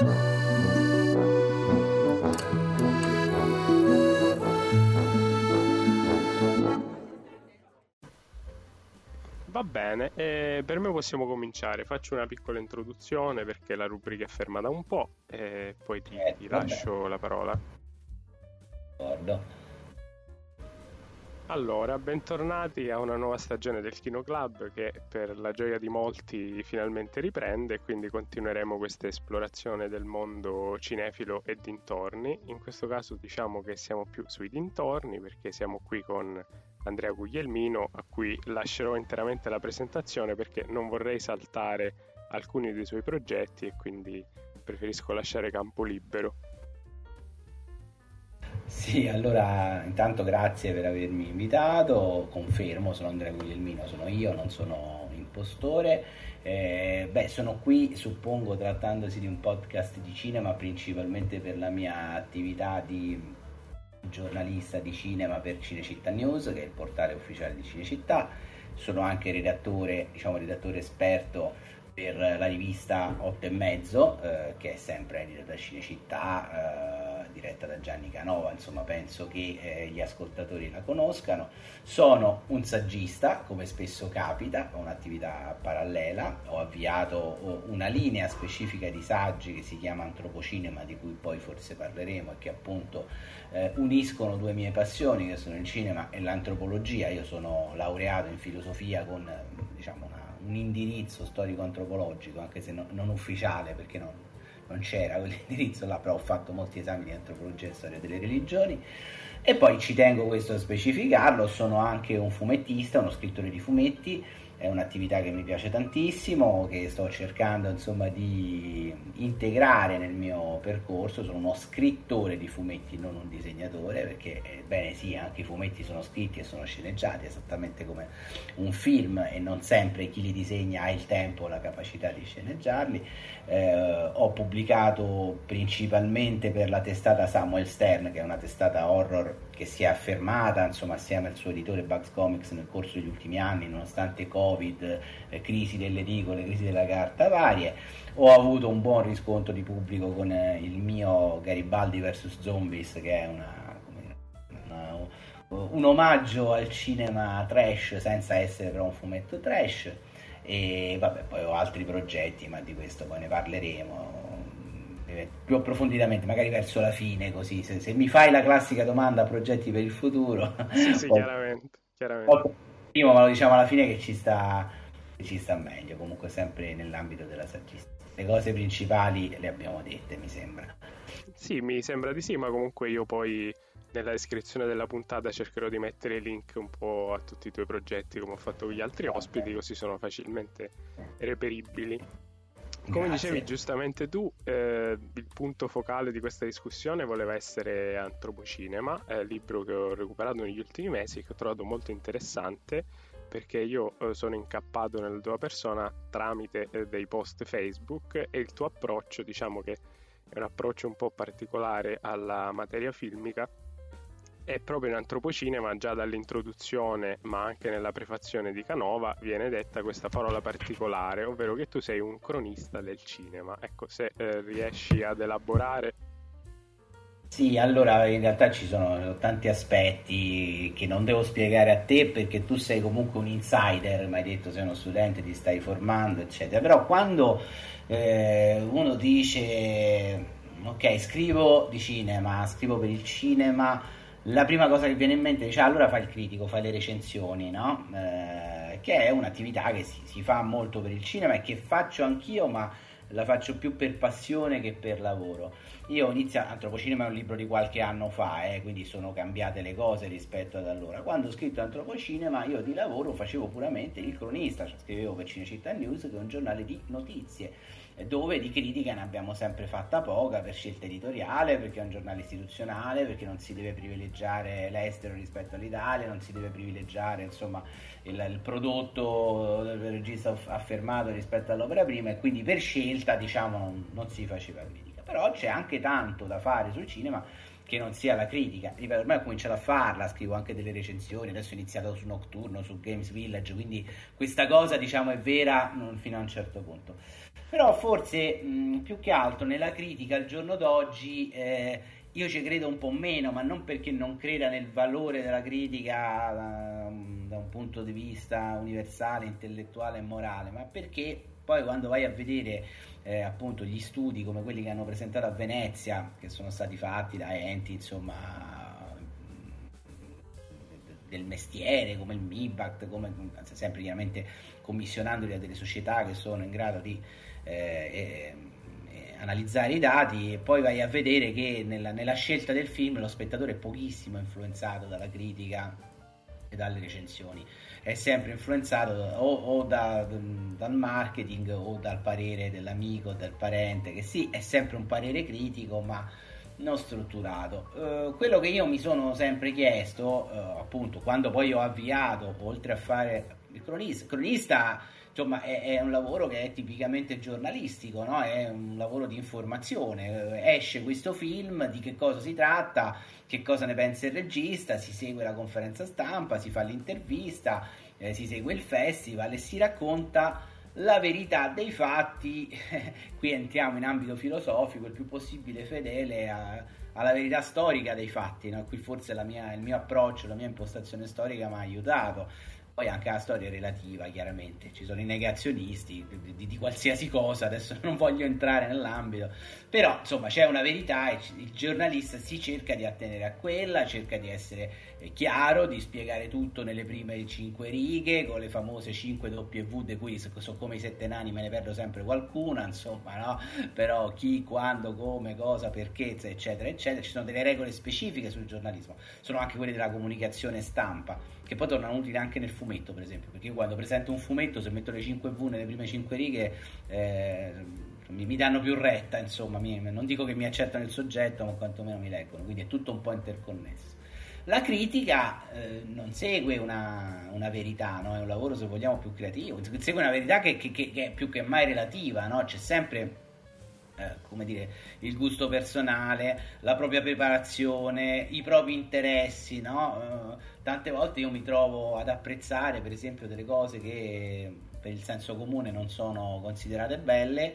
Va bene, eh, per me possiamo cominciare. Faccio una piccola introduzione perché la rubrica è ferma da un po' e poi ti, Eh, ti lascio la parola. D'accordo. Allora, bentornati a una nuova stagione del Kino Club che per la gioia di molti finalmente riprende e quindi continueremo questa esplorazione del mondo cinefilo e dintorni. In questo caso diciamo che siamo più sui dintorni perché siamo qui con Andrea Guglielmino a cui lascerò interamente la presentazione perché non vorrei saltare alcuni dei suoi progetti e quindi preferisco lasciare campo libero. Sì, allora intanto grazie per avermi invitato, confermo, sono Andrea Guglielmino, sono io, non sono impostore. Eh, beh, sono qui, suppongo, trattandosi di un podcast di cinema, principalmente per la mia attività di giornalista di cinema per Cinecittà News, che è il portale ufficiale di Cinecittà. Sono anche redattore, diciamo redattore esperto per la rivista 8 e mezzo, eh, che è sempre edita da Cinecittà, eh, diretta da Gianni Canova, insomma penso che eh, gli ascoltatori la conoscano. Sono un saggista, come spesso capita, ho un'attività parallela, ho avviato una linea specifica di saggi che si chiama Antropocinema, di cui poi forse parleremo e che appunto eh, uniscono due mie passioni che sono il cinema e l'antropologia. Io sono laureato in filosofia con diciamo, una- un indirizzo storico-antropologico, anche se no- non ufficiale perché non, non c'era quell'indirizzo là, però ho fatto molti esami di antropologia e storia delle religioni. E poi ci tengo questo a specificarlo, sono anche un fumettista, uno scrittore di fumetti, è un'attività che mi piace tantissimo, che sto cercando insomma di integrare nel mio percorso, sono uno scrittore di fumetti, non un disegnatore, perché eh, bene sì, anche i fumetti sono scritti e sono sceneggiati, esattamente come un film e non sempre chi li disegna ha il tempo o la capacità di sceneggiarli. Eh, ho pubblicato principalmente per la testata Samuel Stern, che è una testata horror che si è affermata insomma assieme al suo editore Bugs Comics nel corso degli ultimi anni, nonostante Covid, eh, crisi delle edicole, crisi della carta varie. Ho avuto un buon riscontro di pubblico con eh, il mio Garibaldi vs Zombies, che è una, una- un omaggio al cinema trash senza essere però un fumetto trash. E vabbè, poi ho altri progetti, ma di questo poi ne parleremo più approfonditamente, magari verso la fine, così se, se mi fai la classica domanda progetti per il futuro, Sì, sì, poi- chiaramente, chiaramente. prima me lo diciamo alla fine che ci sta, che ci sta meglio, comunque sempre nell'ambito della saggistica. Le cose principali le abbiamo dette, mi sembra. Sì, mi sembra di sì, ma comunque io poi nella descrizione della puntata cercherò di mettere link un po' a tutti i tuoi progetti come ho fatto con gli altri ospiti, così sono facilmente reperibili. Come Grazie. dicevi giustamente tu, eh, il punto focale di questa discussione voleva essere Antropocinema, il libro che ho recuperato negli ultimi mesi, che ho trovato molto interessante perché io eh, sono incappato nella tua persona tramite eh, dei post Facebook e il tuo approccio, diciamo che è un approccio un po' particolare alla materia filmica e proprio in antropocinema già dall'introduzione ma anche nella prefazione di Canova viene detta questa parola particolare ovvero che tu sei un cronista del cinema ecco se eh, riesci ad elaborare Sì, allora in realtà ci sono tanti aspetti che non devo spiegare a te perché tu sei comunque un insider, mi hai detto sei uno studente, ti stai formando, eccetera. Però quando eh, uno dice ok, scrivo di cinema, scrivo per il cinema, la prima cosa che viene in mente dice "Ah, allora fai il critico, fai le recensioni, no? Eh, che è un'attività che si, si fa molto per il cinema e che faccio anch'io, ma la faccio più per passione che per lavoro. Io ho iniziato, Antropocinema è un libro di qualche anno fa, eh, quindi sono cambiate le cose rispetto ad allora. Quando ho scritto Antropocinema io di lavoro facevo puramente il cronista, cioè scrivevo per Cinecittà News, che è un giornale di notizie, dove di critica ne abbiamo sempre fatta poca per scelta editoriale, perché è un giornale istituzionale, perché non si deve privilegiare l'estero rispetto all'Italia, non si deve privilegiare insomma il, il prodotto del regista aff- affermato rispetto all'opera prima e quindi per scelta diciamo non, non si faceva critica però c'è anche tanto da fare sul cinema che non sia la critica. Ripeto, ormai ho cominciato a farla, scrivo anche delle recensioni, adesso ho iniziato su Nocturno, su Games Village, quindi questa cosa diciamo è vera fino a un certo punto. Però forse mh, più che altro nella critica al giorno d'oggi eh, io ci credo un po' meno, ma non perché non creda nel valore della critica da, da un punto di vista universale, intellettuale e morale, ma perché poi quando vai a vedere eh, appunto gli studi come quelli che hanno presentato a Venezia, che sono stati fatti da enti insomma del mestiere come il MIBACT, come, sempre chiaramente commissionandoli a delle società che sono in grado di eh, eh, analizzare i dati e poi vai a vedere che nella, nella scelta del film lo spettatore è pochissimo influenzato dalla critica e dalle recensioni è sempre influenzato o, o da, dal marketing o dal parere dell'amico, del parente, che sì, è sempre un parere critico, ma non strutturato. Uh, quello che io mi sono sempre chiesto, uh, appunto, quando poi ho avviato, oltre a fare il cronista, cronista insomma, è, è, un lavoro che è tipicamente giornalistico, no? è un lavoro di informazione. Esce questo film, di che cosa si tratta, che cosa ne pensa il regista, si segue la conferenza stampa, si fa l'intervista, eh, si segue il festival e si racconta la verità dei fatti. Qui entriamo in ambito filosofico, il più possibile fedele a, alla verità storica dei fatti. No? Qui forse mia, il mio approccio, la mia impostazione storica mi ha aiutato poi anche la storia relativa, chiaramente, ci sono i negazionisti di, di, di, qualsiasi cosa, adesso non voglio entrare nell'ambito, però insomma c'è una verità e il giornalista si cerca di attenere a quella, cerca di essere eh, chiaro, di spiegare tutto nelle prime cinque righe, con le famose 5 W, di cui sono come i sette nani, me ne perdo sempre qualcuna, insomma, no? Però chi, quando, come, cosa, perché, eccetera, eccetera, ci sono delle regole specifiche sul giornalismo, sono anche quelle della comunicazione stampa che poi tornano utili anche nel fumetto, per esempio, perché io quando presento un fumetto, se metto le 5V nelle prime 5 righe, eh, mi, mi, danno più retta, insomma, mi, non dico che mi accettano il soggetto, ma quantomeno mi leggono, quindi è tutto un po' interconnesso. La critica eh, non segue una, una verità, no? è un lavoro se vogliamo più creativo, segue una verità che, che, che è più che mai relativa, no? c'è sempre eh, come dire, il gusto personale, la propria preparazione, i propri interessi, no? Eh, tante volte io mi trovo ad apprezzare, per esempio, delle cose che per il senso comune non sono considerate belle,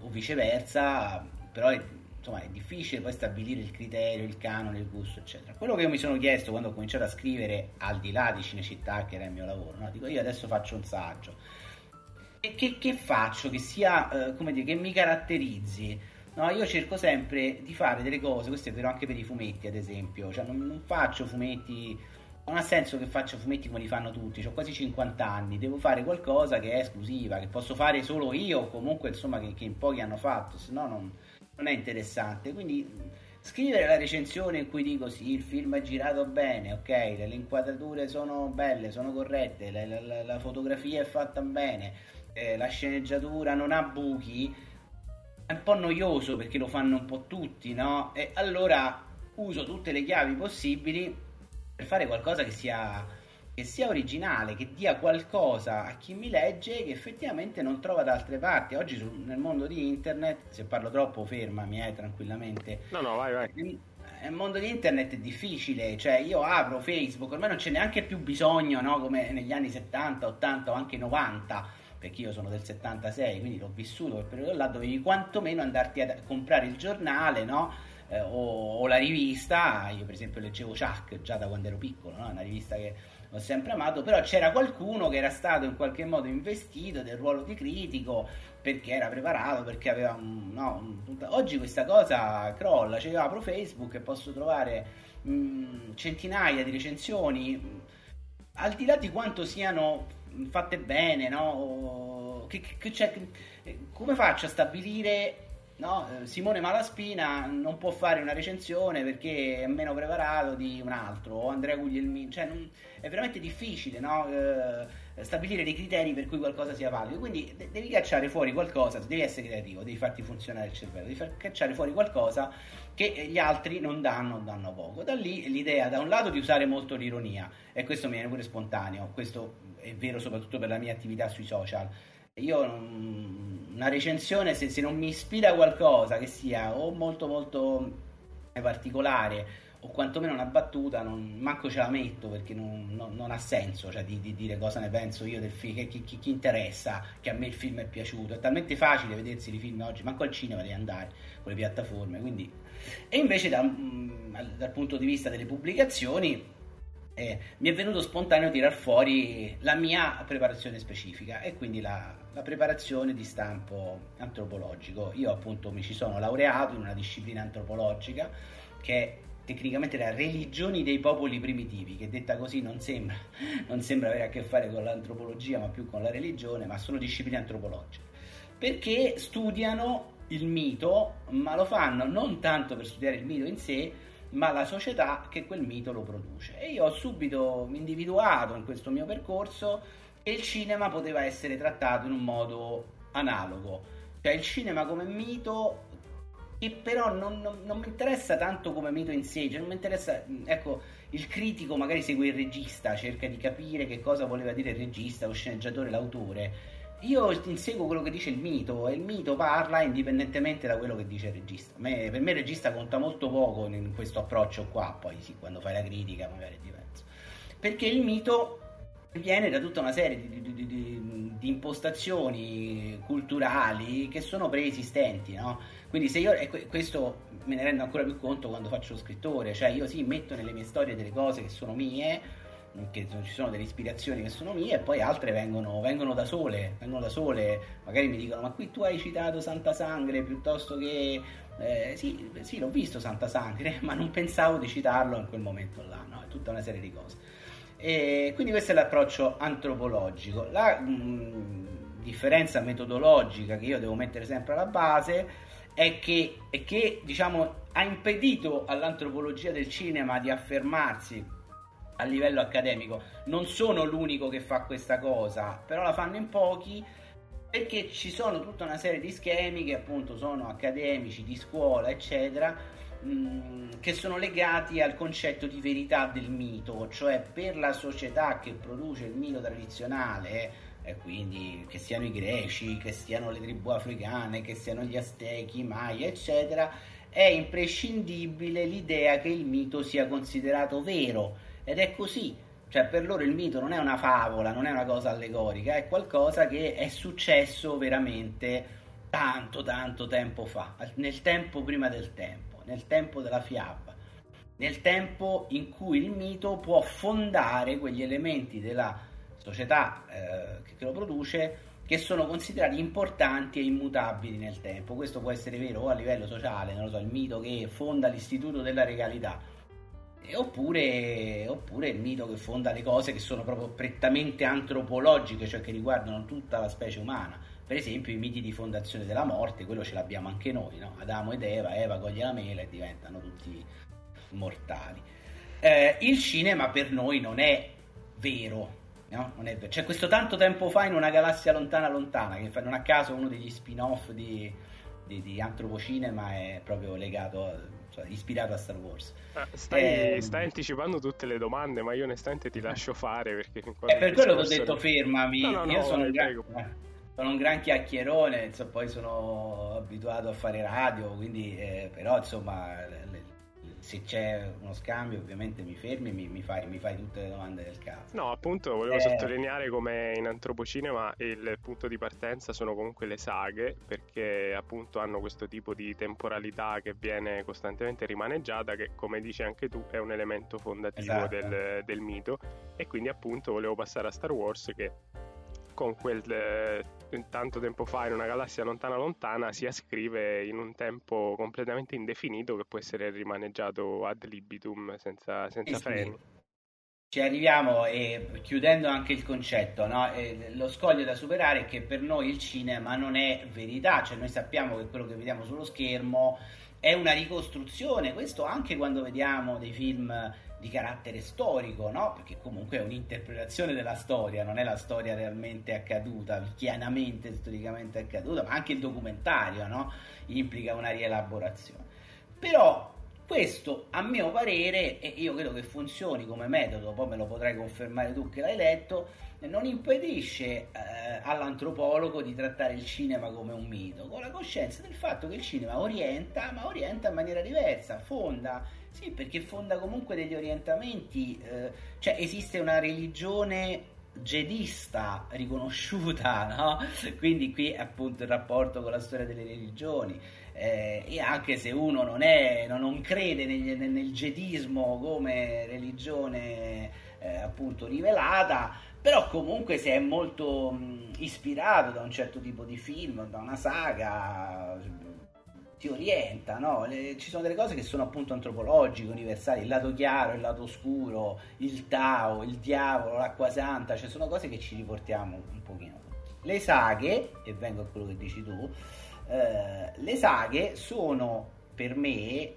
o viceversa, però è, insomma, è difficile poi stabilire il criterio, il canone, il gusto, eccetera. Quello che io mi sono chiesto quando ho cominciato a scrivere, al di là di Cinecittà, che era il mio lavoro, no? dico io adesso faccio un saggio che, che faccio che sia, eh, come dire, che mi caratterizzi? No, io cerco sempre di fare delle cose, questo è vero anche per i fumetti, ad esempio, cioè non, non faccio fumetti, non ha senso che faccia fumetti come li fanno tutti, ho quasi 50 anni, devo fare qualcosa che è esclusiva, che posso fare solo io, o comunque insomma che, che in pochi hanno fatto, se no non, non è interessante. Quindi scrivere la recensione in cui dico sì, il film è girato bene, ok, le, le inquadrature sono belle, sono corrette, la, la, la fotografia è fatta bene eh, la sceneggiatura non ha buchi, è un po' noioso perché lo fanno un po' tutti, no? E allora uso tutte le chiavi possibili per fare qualcosa che sia, che sia originale, che dia qualcosa a chi mi legge che effettivamente non trova da altre parti. Oggi sul, nel mondo di internet, se parlo troppo fermami eh, tranquillamente. No, no, vai, vai. Nel mondo di internet è difficile, cioè io apro Facebook, ormai non c'è neanche più bisogno, no? come negli anni 70, 80 o anche 90 perché io sono del 76, quindi l'ho vissuto quel periodo là, dovevi quantomeno andarti a comprare il giornale, no? Eh, o, o, la rivista, io per esempio leggevo Chuck già da quando ero piccolo, no? una rivista che ho sempre amato, però c'era qualcuno che era stato in qualche modo investito del ruolo di critico perché era preparato, perché aveva un, no, un... oggi questa cosa crolla, cioè io apro Facebook e posso trovare mh, centinaia di recensioni, al di là di quanto siano fatte bene, no? Che, che, cioè, come faccio a stabilire no? Simone Malaspina non può fare una recensione perché è meno preparato di un altro o Andrea Guglielmini cioè non, è veramente difficile no? eh, stabilire dei criteri per cui qualcosa sia valido quindi de- devi cacciare fuori qualcosa devi essere creativo devi farti funzionare il cervello devi far cacciare fuori qualcosa che gli altri non danno danno poco da lì l'idea da un lato di usare molto l'ironia e questo mi viene pure spontaneo questo è vero soprattutto per la mia attività sui social. Io una recensione, se, se non mi ispira qualcosa che sia o molto molto particolare o quantomeno una battuta, non, manco ce la metto perché non, non, non ha senso cioè, di, di, dire cosa ne penso io del film, che, chi, chi, interessa che a me il film è piaciuto. È talmente facile vedersi i film oggi, manco al cinema devi andare con le piattaforme. Quindi... E invece da, mm, dal punto di vista delle pubblicazioni eh, mi è venuto spontaneo tirar fuori la mia preparazione specifica e quindi la, la, preparazione di stampo antropologico. Io appunto mi ci sono laureato in una disciplina antropologica che tecnicamente era religioni dei popoli primitivi, che detta così non sembra, non sembra avere a che fare con l'antropologia, ma più con la religione, ma sono discipline antropologiche. Perché studiano il mito, ma lo fanno non tanto per studiare il mito in sé, ma la società che quel mito lo produce. E io ho subito individuato in questo mio percorso che il cinema poteva essere trattato in un modo analogo. Cioè il cinema come mito che però non, non, non, mi interessa tanto come mito in sé, cioè non mi interessa, ecco, il critico magari segue il regista, cerca di capire che cosa voleva dire il regista, lo sceneggiatore, l'autore. Io inseguo quello che dice il mito e il mito parla indipendentemente da quello che dice il regista. Per me il regista conta molto poco in questo approccio qua, poi sì, quando fai la critica magari è diverso. Perché il mito viene da tutta una serie di, di, di, di impostazioni culturali che sono preesistenti, no? Quindi se io, e questo me ne rendo ancora più conto quando faccio lo scrittore, cioè io sì metto nelle mie storie delle cose che sono mie, che ci sono delle ispirazioni che sono mie e poi altre vengono, vengono, da sole, vengono da sole, magari mi dicono ma qui tu hai citato Santa Sangre piuttosto che... Eh, sì, sì, l'ho visto Santa Sangre, ma non pensavo di citarlo in quel momento là, no? È tutta una serie di cose. E quindi questo è l'approccio antropologico. La mh, differenza metodologica che io devo mettere sempre alla base è che, è che diciamo, ha impedito all'antropologia del cinema di affermarsi a livello accademico. Non sono l'unico che fa questa cosa, però la fanno in pochi perché ci sono tutta una serie di schemi che appunto sono accademici, di scuola, eccetera, mh, che sono legati al concetto di verità del mito, cioè per la società che produce il mito tradizionale e quindi che siano i greci, che siano le tribù africane, che siano gli aztechi, i Maya, eccetera, è imprescindibile l'idea che il mito sia considerato vero ed è così. Cioè, per loro il mito non è una favola, non è una cosa allegorica, è qualcosa che è successo veramente tanto, tanto tempo fa, nel tempo prima del tempo, nel tempo della fiaba, nel tempo in cui il mito può fondare quegli elementi della società eh, che lo produce che sono considerati importanti e immutabili nel tempo. Questo può essere vero o a livello sociale, non lo so, il mito che fonda l'istituto della regalità, oppure, oppure, il mito che fonda le cose che sono proprio prettamente antropologiche, cioè che riguardano tutta la specie umana. Per esempio i miti di fondazione della morte, quello ce l'abbiamo anche noi, no? Adamo ed Eva, Eva coglie la mela e diventano tutti mortali. Eh, il cinema per noi non è vero, No? Non è vero. C'è questo tanto tempo fa in una galassia lontana lontana, che non a caso uno degli spin-off di, di, di Antropocinema è proprio legato, cioè, ispirato a Star Wars. Ah, stai, eh, stai, anticipando tutte le domande, ma io onestamente ti lascio fare perché... È per quello che ho detto fermami, no, no, no, io sono, un gran, sono, un gran, chiacchierone, insomma, poi sono abituato a fare radio, quindi, eh, però insomma... Le, se c'è uno scambio ovviamente mi fermi e mi, mi, fai, mi, fai, tutte le domande del caso. No, appunto volevo eh... sottolineare come in antropocinema il punto di partenza sono comunque le saghe perché appunto hanno questo tipo di temporalità che viene costantemente rimaneggiata che come dici anche tu è un elemento fondativo esatto. del, del mito e quindi appunto volevo passare a Star Wars che con quel eh, tanto tempo fa in una galassia lontana lontana si ascrive in un tempo completamente indefinito che può essere rimaneggiato ad libitum senza, senza freni. Ci arriviamo e chiudendo anche il concetto, no? lo scoglio da superare è che per noi il cinema non è verità, cioè noi sappiamo che quello che vediamo sullo schermo è una ricostruzione, questo anche quando vediamo dei film di carattere storico, no? Perché comunque è un'interpretazione della storia, non è la storia realmente accaduta, chiaramente storicamente accaduta, ma anche il documentario, no? Implica una rielaborazione. Però Questo, a mio parere, e io credo che funzioni come metodo, poi me lo potrai confermare tu che l'hai letto, non impedisce eh, all'antropologo di trattare il cinema come un mito, con la coscienza del fatto che il cinema orienta, ma orienta in maniera diversa, fonda, sì, perché fonda comunque degli orientamenti, eh, cioè esiste una religione jedista riconosciuta, no? Quindi qui appunto il rapporto con la storia delle religioni. Eh, e anche se uno non, è, non, non crede nel, nel, jedismo come religione eh, appunto rivelata, però comunque si è molto mh, ispirato da un certo tipo di film, da una saga, ti orienta, no? Le, ci sono delle cose che sono appunto antropologiche, universali, il lato chiaro, il lato scuro, il Tao, il diavolo, l'acqua santa, cioè sono cose che ci riportiamo un pochino. Le saghe, e vengo a quello che dici tu, eh, le saghe sono per me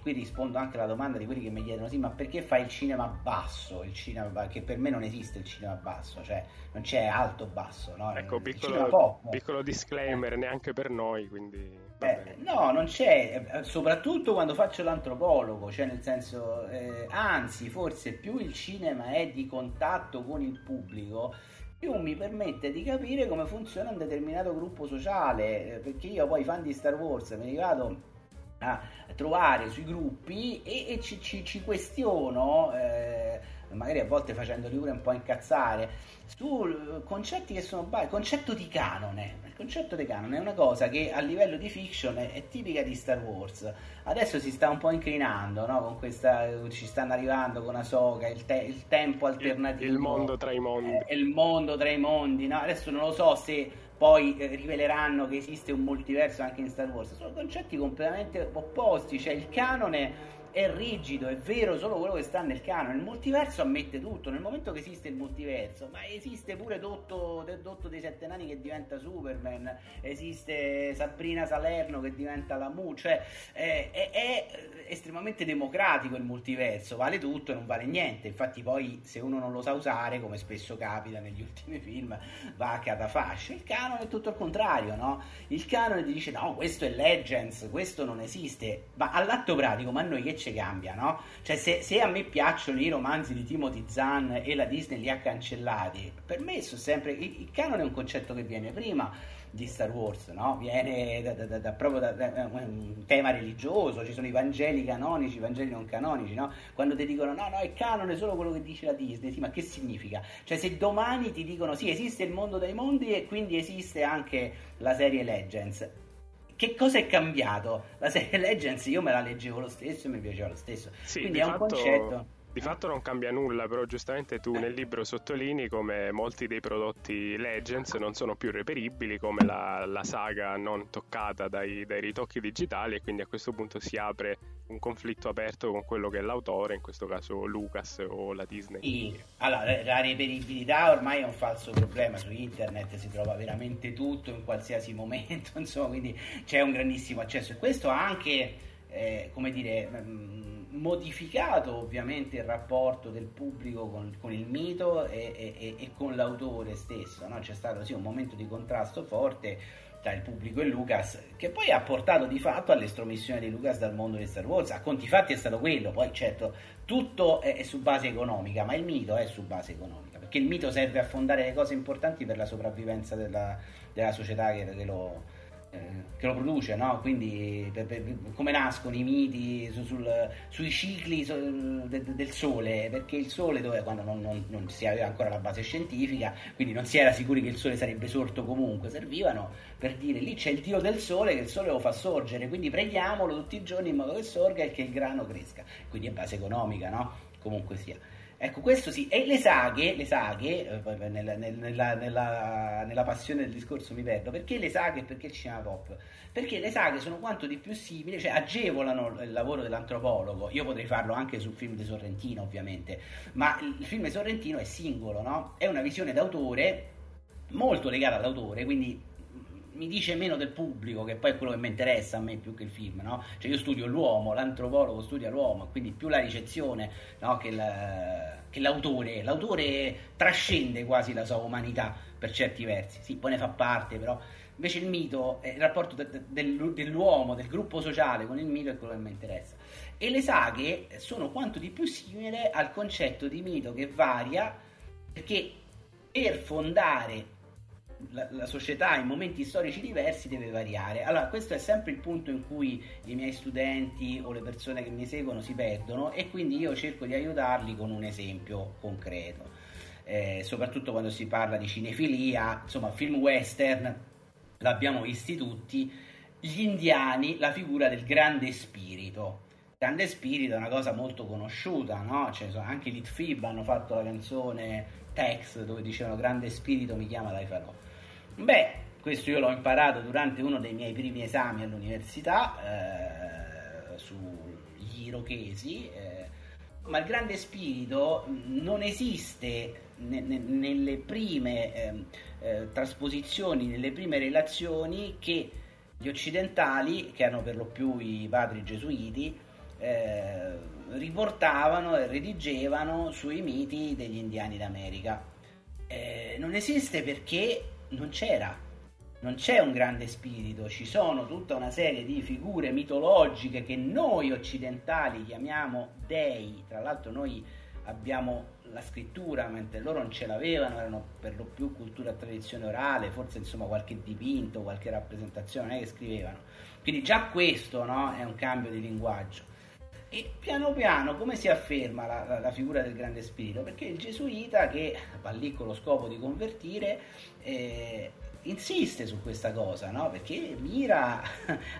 qui rispondo anche alla domanda di quelli che mi chiedono sì ma perché fai il cinema basso il cinema che per me non esiste il cinema basso cioè non c'è alto basso no? ecco piccolo, piccolo disclaimer eh. neanche per noi quindi eh, no non c'è eh, soprattutto quando faccio l'antropologo cioè nel senso eh, anzi forse più il cinema è di contatto con il pubblico più mi permette di capire come funziona un determinato gruppo sociale eh, perché io poi fan di Star Wars me li vado a trovare sui gruppi e, e ci, ci, ci, questiono, eh, magari a volte facendoli pure un po' incazzare, su concetti che sono il concetto di canone. Il concetto di canone è una cosa che a livello di fiction è, è tipica di Star Wars. Adesso si sta un po' inclinando, no? Con questa, ci stanno arrivando con Ahsoka, il, te, il tempo alternativo. Il, il mondo tra i mondi. Eh, il mondo tra i mondi, no? Adesso non lo so se poi eh, riveleranno che esiste un multiverso anche in Star Wars. Sono concetti completamente opposti, cioè il canone è rigido, è vero solo quello che sta nel canone. Il multiverso ammette tutto. Nel momento che esiste il multiverso, ma esiste pure Dotto, Dotto dei Sette Nani che diventa Superman, esiste Sabrina Salerno che diventa la Mu, cioè è, è, è, estremamente democratico il multiverso, vale tutto e non vale niente. Infatti, poi se uno non lo sa usare, come spesso capita negli ultimi film, va a catafascio. Il canone è tutto il contrario, no? Il canone ti dice: no, questo è Legends, questo non esiste, ma all'atto pratico, ma noi che ci cambia, no? Cioè, se, se, a me piacciono i romanzi di Timothy Zahn e la Disney li ha cancellati, per me sono sempre. Il, il canone è un concetto che viene prima di Star Wars, no? Viene da, da, da, proprio da, un tema religioso, ci sono i Vangeli canonici, i Vangeli non canonici, no? Quando ti dicono no, no, è canone solo quello che dice la Disney, sì, ma che significa? Cioè, se domani ti dicono sì, esiste il mondo dei mondi e quindi esiste anche la serie Legends, che cosa è cambiato? La serie Legends io me la leggevo lo stesso e mi piaceva lo stesso. Sì, Quindi è un fatto... concetto di fatto non cambia nulla, però giustamente tu nel libro sottolinei come molti dei prodotti Legends non sono più reperibili, come la, la saga non toccata dai, dai, ritocchi digitali e quindi a questo punto si apre un conflitto aperto con quello che è l'autore, in questo caso Lucas o la Disney. Sì. Allora, la reperibilità ormai è un falso problema su internet, si trova veramente tutto in qualsiasi momento, insomma, quindi c'è un grandissimo accesso e questo anche, eh, come dire... Mm, modificato ovviamente il rapporto del pubblico con, con il mito e, e, e, con l'autore stesso. No? C'è stato sì, un momento di contrasto forte tra il pubblico e Lucas, che poi ha portato di fatto all'estromissione di Lucas dal mondo di Star Wars. A conti fatti è stato quello, poi certo tutto è, è su base economica, ma il mito è su base economica, perché il mito serve a fondare le cose importanti per la sopravvivenza della, della società che, che lo che lo produce, no? quindi per, per, come nascono i miti su, sul, sui cicli su, de, del Sole, perché il Sole dove, quando non, non, non, si aveva ancora la base scientifica, quindi non si era sicuri che il Sole sarebbe sorto comunque, servivano per dire lì c'è il Dio del Sole che il Sole lo fa sorgere, quindi preghiamolo tutti i giorni in modo che sorga e che il grano cresca, quindi è base economica, no? comunque sia. Ecco, questo sì, e le saghe, le saghe eh, nella, nella, nella, nella, passione del discorso mi perdo, perché le saghe e perché il cinema pop? Perché le saghe sono quanto di più simili, cioè agevolano il lavoro dell'antropologo, io potrei farlo anche sul film di Sorrentino ovviamente, ma il film di Sorrentino è singolo, no? È una visione d'autore molto legata all'autore, quindi mi dice meno del pubblico, che poi è quello che mi interessa a me più che il film, no? Cioè io studio l'uomo, l'antropologo studia l'uomo, quindi più la ricezione no? che, la, che, l'autore. L'autore trascende quasi la sua umanità per certi versi, sì, poi ne fa parte, però Invece il mito, il rapporto de, de, dell'uomo, del gruppo sociale con il mito è quello che mi interessa. E le saghe sono quanto di più simile al concetto di mito che varia perché per fondare la, la, società in momenti storici diversi deve variare. Allora, questo è sempre il punto in cui i miei studenti o le persone che mi seguono si perdono e quindi io cerco di aiutarli con un esempio concreto. Eh, soprattutto quando si parla di cinefilia, insomma, film western l'abbiamo visti tutti, gli indiani, la figura del grande spirito. Grande spirito è una cosa molto conosciuta, no? Cioè, anche i Litfib hanno fatto la canzone Tex dove dicevano grande spirito mi chiama dai farò. Beh, questo io l'ho imparato durante uno dei miei primi esami all'università eh, sugli irochesi, eh, ma il grande spirito non esiste ne, ne, nelle prime eh, eh, trasposizioni, nelle prime relazioni che gli occidentali, che erano per lo più i padri gesuiti, eh, riportavano e redigevano sui miti degli indiani d'America. Eh, non esiste perché non c'era, non c'è un grande spirito, ci sono tutta una serie di figure mitologiche che noi occidentali chiamiamo dei, tra l'altro noi abbiamo la scrittura, mentre loro non ce l'avevano, erano per lo più cultura e tradizione orale, forse insomma qualche dipinto, qualche rappresentazione, che scrivevano. Quindi già questo no, è un cambio di linguaggio. E piano piano come si afferma la, la, la, figura del grande spirito? Perché il gesuita che va lì con lo scopo di convertire eh, insiste su questa cosa, no? perché mira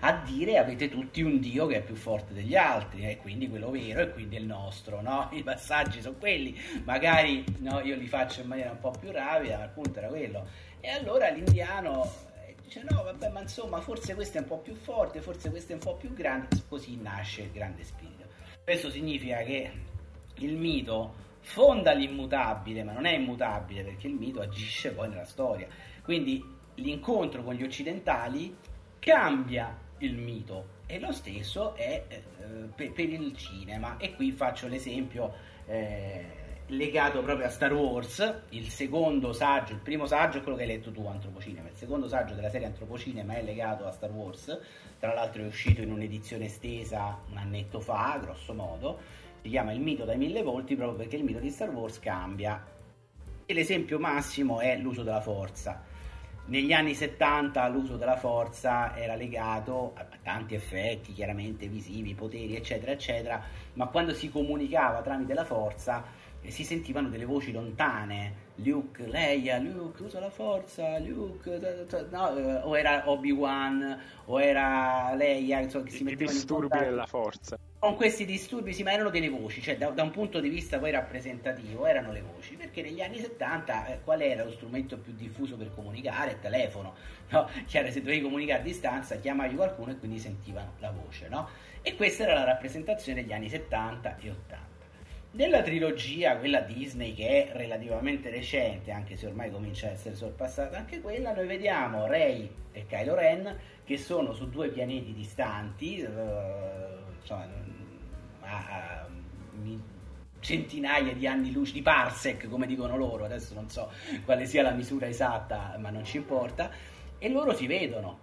a dire avete tutti un Dio che è più forte degli altri, e eh? quindi quello vero e quindi il nostro. No? I passaggi sono quelli, magari no, io li faccio in maniera un po' più rapida, ma il punto era quello. E allora l'indiano eh, dice no, vabbè, ma insomma, forse questo è un po' più forte, forse questo è un po' più grande, così nasce il grande spirito. Questo significa che il mito fonda l'immutabile, ma non è immutabile perché il mito agisce poi nella storia. Quindi l'incontro con gli occidentali cambia il mito e lo stesso è eh, per, per, il cinema e qui faccio l'esempio eh, legato proprio a Star Wars il secondo saggio, il primo saggio è quello che hai letto tu Antropocinema. Il secondo saggio della serie Antropocinema è legato a Star Wars. Tra l'altro è uscito in un'edizione estesa un annetto fa grosso modo. Si chiama Il mito dai mille volti proprio perché il mito di Star Wars cambia. E l'esempio massimo è l'uso della forza. Negli anni 70 l'uso della forza era legato a tanti effetti, chiaramente visivi, poteri, eccetera, eccetera, ma quando si comunicava tramite la forza eh, si sentivano delle voci lontane. Luke, Leia, Luke, usa la forza, Luke, no, eh, o era Obi-Wan, o era Leia, insomma, che si mettevano in contatto. nella forza con questi disturbi, sì, ma erano delle voci, cioè da, da, un punto di vista poi rappresentativo erano le voci, perché negli anni 70 eh, qual era lo strumento più diffuso per comunicare? Il telefono, no? Chiaro, se dovevi comunicare a distanza chiamavi qualcuno e quindi sentivano la voce, no? E questa era la rappresentazione degli anni 70 e 80. Nella trilogia, quella Disney che è relativamente recente, anche se ormai comincia a essere sorpassata anche quella, noi vediamo Rey e Kylo Ren che sono su due pianeti distanti, eh, insomma, a, centinaia di anni luce, di parsec come dicono loro, adesso non so quale sia la misura esatta, ma non ci importa, e loro si vedono,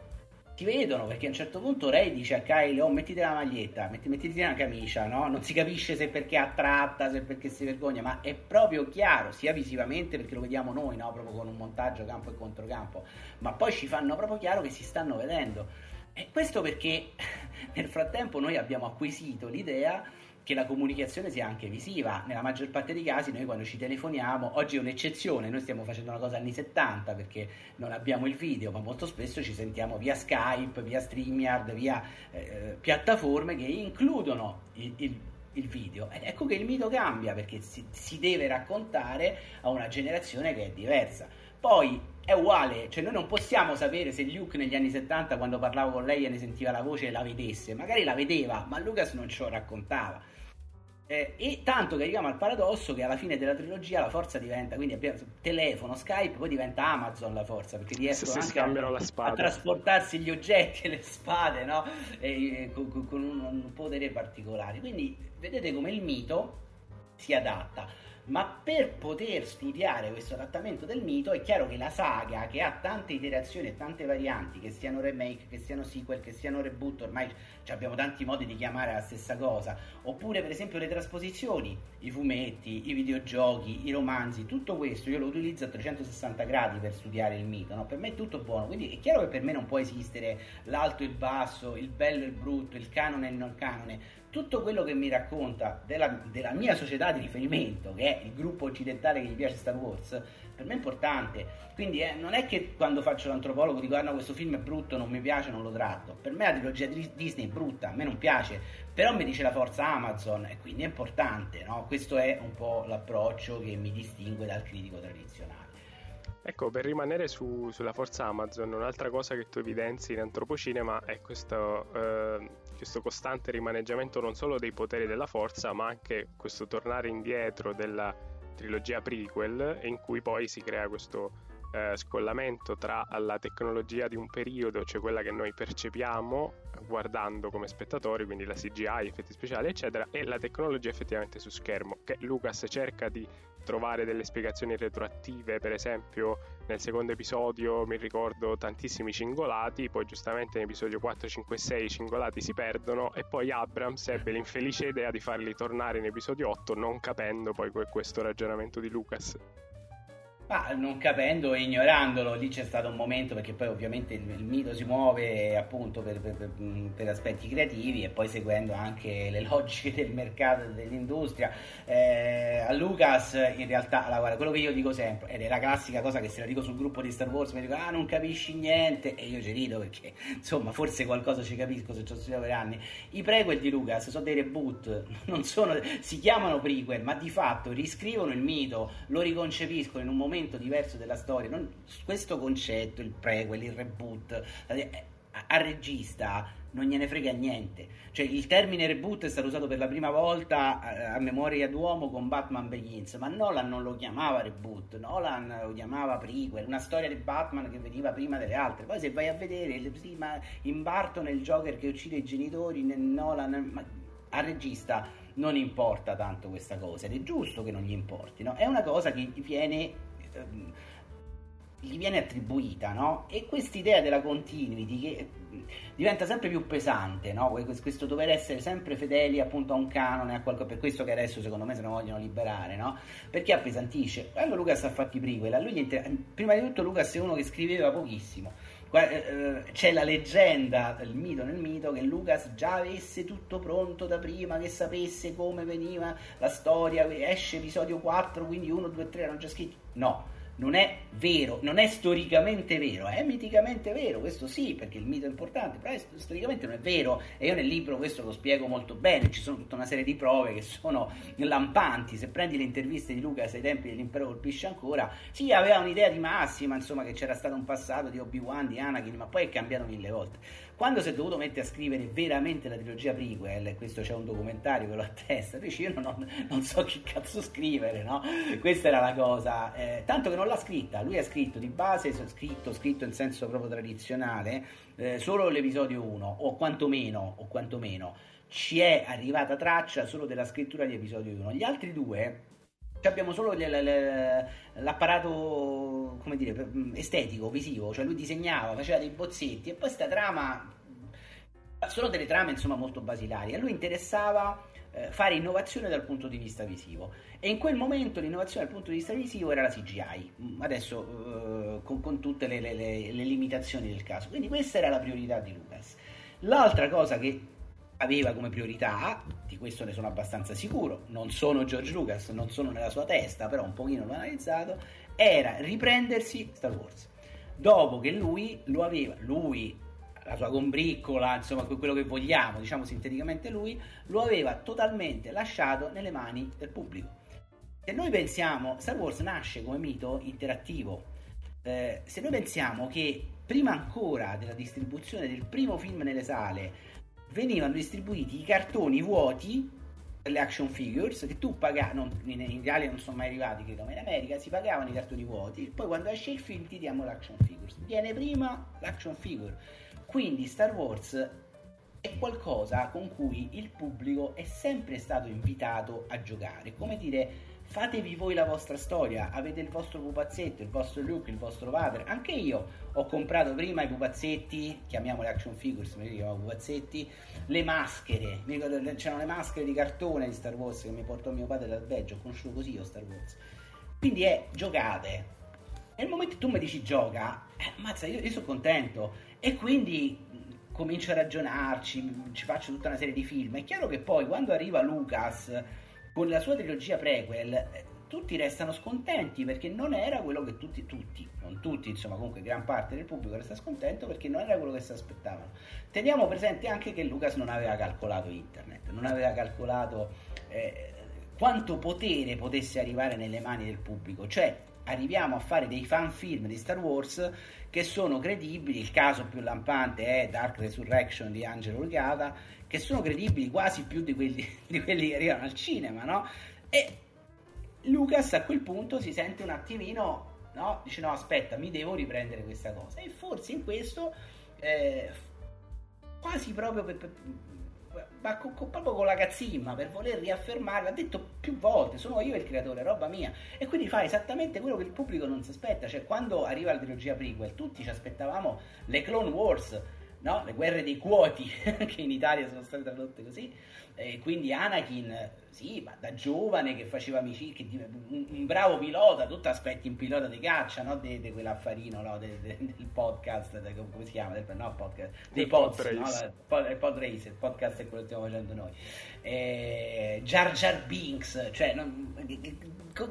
si vedono perché a un certo punto Ray dice a Kyle oh mettiti la maglietta, metti, mettiti una camicia, no? non si capisce se perché è attratta, se perché si vergogna, ma è proprio chiaro, sia visivamente perché lo vediamo noi, no? proprio con un montaggio campo e controcampo, ma poi ci fanno proprio chiaro che si stanno vedendo. E questo perché nel frattempo noi abbiamo acquisito l'idea che la comunicazione sia anche visiva. Nella maggior parte dei casi noi quando ci telefoniamo, oggi è un'eccezione, noi stiamo facendo una cosa anni 70 perché non abbiamo il video, ma molto spesso ci sentiamo via Skype, via StreamYard, via eh, piattaforme che includono il, il, il video. Ecco che il mito cambia perché si, si deve raccontare a una generazione che è diversa. Poi è uguale, cioè noi non possiamo sapere se Luke negli anni 70 quando parlavo con lei e ne sentiva la voce la vedesse, magari la vedeva, ma Lucas non ce lo raccontava. Eh, e tanto che arriviamo al paradosso che alla fine della trilogia la forza diventa, quindi abbiamo telefono, Skype, poi diventa Amazon la forza, perché riescono anche a, a, trasportarsi gli oggetti e le spade, no? E, con, con un, un potere particolare. Quindi vedete come il mito si adatta. Ma per poter studiare questo adattamento del mito è chiaro che la saga, che ha tante iterazioni e tante varianti, che siano remake, che siano sequel, che siano reboot, ormai abbiamo tanti modi di chiamare la stessa cosa, oppure per esempio le trasposizioni, i fumetti, i videogiochi, i romanzi, tutto questo io lo utilizzo a 360 gradi per studiare il mito, no? per me è tutto buono, quindi è chiaro che per me non può esistere l'alto e il basso, il bello e il brutto, il canone e il non canone, tutto quello che mi racconta della, della, mia società di riferimento, che è il gruppo occidentale che gli piace Star Wars, per me è importante. Quindi eh, non è che quando faccio l'antropologo dico ah no questo film è brutto, non mi piace, non lo tratto. Per me la trilogia di Disney è brutta, a me non piace, però mi dice la forza Amazon e quindi è importante, no? Questo è un po' l'approccio che mi distingue dal critico tradizionale. Ecco, per rimanere su, sulla forza Amazon, un'altra cosa che tu evidenzi in antropocinema è questo, eh, questo, costante rimaneggiamento non solo dei poteri della forza, ma anche questo tornare indietro della trilogia prequel, in cui poi si crea questo eh, scollamento tra la tecnologia di un periodo, cioè quella che noi percepiamo guardando come spettatori, quindi la CGI, effetti speciali, eccetera, e la tecnologia effettivamente su schermo, che Lucas cerca di trovare delle spiegazioni retroattive, per esempio nel secondo episodio mi ricordo tantissimi cingolati, poi giustamente nell'episodio 4, 5 e 6 i cingolati si perdono e poi Abrams ebbe l'infelice idea di farli tornare in episodio 8 non capendo poi questo ragionamento di Lucas. Ma non capendo e ignorandolo, lì c'è stato un momento perché poi ovviamente il, il mito si muove appunto per, per, per, aspetti creativi e poi seguendo anche le logiche del mercato e dell'industria. Eh, a Lucas in realtà, allora, quello che io dico sempre, ed è la classica cosa che se la dico sul gruppo di Star Wars, mi dicono ah non capisci niente e io ci rido perché insomma forse qualcosa ci capisco se ci ho studiato per anni. I prequel di Lucas sono dei reboot, non sono, si chiamano prequel ma di fatto riscrivono il mito, lo riconcepiscono in un momento momento diverso della storia, non, questo concetto, il prequel, il reboot, eh, al regista non gliene frega niente. Cioè, il termine reboot è stato usato per la prima volta a, eh, a memoria d'uomo con Batman Begins, ma Nolan non lo chiamava reboot, Nolan lo chiamava prequel, una storia di Batman che veniva prima delle altre. Poi se vai a vedere, sì, ma in Barton il Joker che uccide i genitori, nel Nolan, ma al regista non importa tanto questa cosa ed è giusto che non gli importi, no? È una cosa che viene gli viene attribuita, no? E quest'idea della continuity che diventa sempre più pesante, no? Questo dover essere sempre fedeli appunto a un canone, a qualcosa, per questo che adesso secondo me se ne vogliono liberare, no? Perché appesantisce. Quando Lucas ha fatto i prequel, a lui inter... prima di tutto Lucas è uno che scriveva pochissimo. Eh, eh, c'è la leggenda, il mito nel mito, che Lucas già avesse tutto pronto da prima, che sapesse come veniva la storia, esce episodio 4, quindi 1, 2, 3 erano già scritti. No, non è vero, non è storicamente vero, è miticamente vero, questo sì, perché il mito è importante, però è, storicamente non è vero e io nel libro questo lo spiego molto bene, ci sono tutta una serie di prove che sono lampanti, se prendi le interviste di Lucas ai tempi dell'impero colpisce ancora, sì aveva un'idea di massima, insomma che c'era stato un passato di Obi-Wan, di Anakin, ma poi è cambiato mille volte. Quando si è dovuto mettere a scrivere veramente la trilogia prequel, e questo c'è un documentario che lo attesta, dice io non, non, so che cazzo scrivere, no? Questa era la cosa, eh, tanto che non l'ha scritta, lui ha scritto di base, scritto, scritto in senso proprio tradizionale, eh, solo l'episodio 1, o quantomeno, o quantomeno ci è arrivata traccia solo della scrittura di episodio 1. Gli altri due abbiamo solo l'apparato come dire, estetico, visivo, cioè lui disegnava, faceva dei bozzetti e poi sta trama sono delle trame insomma molto basilari. A lui interessava eh, fare innovazione dal punto di vista visivo e in quel momento l'innovazione dal punto di vista visivo era la CGI, mm, adesso eh, con, con, tutte le, le, le, limitazioni del caso. Quindi questa era la priorità di Lucas. L'altra cosa che aveva come priorità, di questo ne sono abbastanza sicuro, non sono George Lucas, non sono nella sua testa, però un pochino l'ho analizzato, era riprendersi Star Wars. Dopo che lui lo aveva, lui, la sua combriccola, insomma quello che vogliamo, diciamo sinteticamente lui, lo aveva totalmente lasciato nelle mani del pubblico. Se noi pensiamo, Star Wars nasce come mito interattivo, eh, se noi pensiamo che prima ancora della distribuzione del primo film nelle sale venivano distribuiti i cartoni vuoti per le action figures che tu pagavi, in, in Italia non sono mai arrivati, credo, ma in America si pagavano i cartoni vuoti, poi quando esce il film ti diamo l'action figures. Viene prima l'action figure. Quindi Star Wars è qualcosa con cui il pubblico è sempre stato invitato a giocare, come dire fatevi voi la vostra storia, avete il vostro pupazzetto, il vostro look, il vostro padre. Anche io ho comprato prima i pupazzetti, chiamiamoli action figures, ma li chiamavo pupazzetti, le maschere, mi ricordo, c'erano le maschere di cartone di Star Wars che mi portò mio padre dal Belgio, ho conosciuto così io Star Wars. Quindi è giocate. Nel momento che tu mi dici gioca, eh, mazza, io, io sono contento e quindi comincio a ragionarci, ci faccio tutta una serie di film. È chiaro che poi quando arriva Lucas con la sua trilogia prequel eh, tutti restano scontenti perché non era quello che tutti, tutti, non tutti, insomma comunque gran parte del pubblico resta scontento perché non era quello che si aspettavano. Teniamo presente anche che Lucas non aveva calcolato internet, non aveva calcolato eh, quanto potere potesse arrivare nelle mani del pubblico, cioè arriviamo a fare dei fan film di Star Wars che sono credibili, il caso più lampante è Dark Resurrection di Angelo Urgata, che sono credibili quasi più di quelli, di quelli che arrivano al cinema, no? E Lucas a quel punto si sente un attimino, no? Dice no, aspetta, mi devo riprendere questa cosa. E forse in questo, eh, quasi proprio per, per ma con, con, proprio con la cazzimma per voler riaffermare, l'ha detto più volte, sono io il creatore, roba mia, e quindi fa esattamente quello che il pubblico non si aspetta, cioè quando arriva la trilogia prequel tutti ci aspettavamo le Clone Wars, no? le guerre dei quoti, che in Italia sono state tradotte così, e quindi Anakin, sì, ma da giovane che faceva amicizia, un, un, bravo pilota, tu aspetti un pilota di caccia, no? Di quell'affarino no? de, de, del podcast, de, come si chiama? Del, no, podcast, dei pods, pod, no? pod, il pod race, il podcast è quello che stiamo facendo noi. Eh, Jar Jar Binks, cioè, non,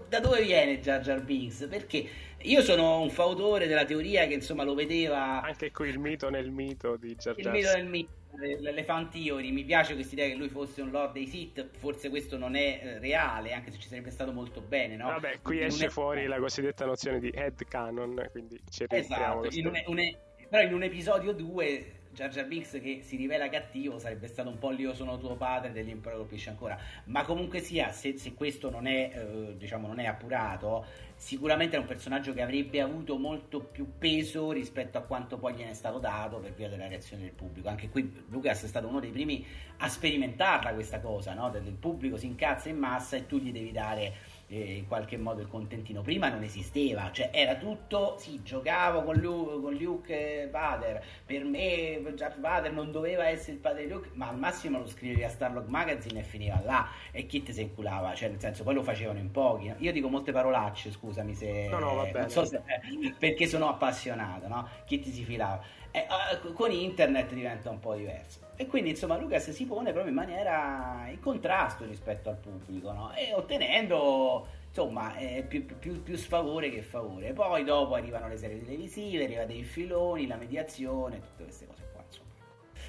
da dove viene Jar Jar Binks? Perché io sono un fautore della teoria che insomma lo vedeva... Anche qui il mito nel mito di Jar. Il mito nel mito le fan theory, mi piace questa idea che lui fosse un lord dei Sith, forse questo non è eh, reale, anche se ci sarebbe stato molto bene, no? Vabbè, qui Perché esce è... fuori la cosiddetta nozione di head canon, quindi ci esatto, in un, un, però in un episodio 2 Jar Jar Binks che si rivela cattivo sarebbe stato un po' l'io sono tuo padre dell'impero colpisce ancora ma comunque sia se, se questo non è eh, diciamo non è appurato sicuramente è un personaggio che avrebbe avuto molto più peso rispetto a quanto poi gliene è stato dato per via della reazione del pubblico anche qui Lucas è stato uno dei primi a sperimentarla questa cosa no? del pubblico si incazza in massa e tu gli devi dare eh, in qualche modo il contentino. Prima non esisteva, cioè era tutto, sì, giocavo con, Luke, con Luke Vader, per me Darth Vader non doveva essere il padre di Luke, ma al massimo lo scrivevi a Starlog Magazine e finiva là, e chi ti se inculava, cioè nel senso poi lo facevano in pochi. Io dico molte parolacce, scusami se... No, no, va bene. So se, perché sono appassionato, no? Chi ti si filava. Eh, con internet diventa un po' diverso. E quindi insomma Lucas si pone proprio in maniera in contrasto rispetto al pubblico, no? E ottenendo insomma eh, più, più, più, sfavore che favore. Poi dopo arrivano le serie televisive, arriva dei filoni, la mediazione, tutte queste cose.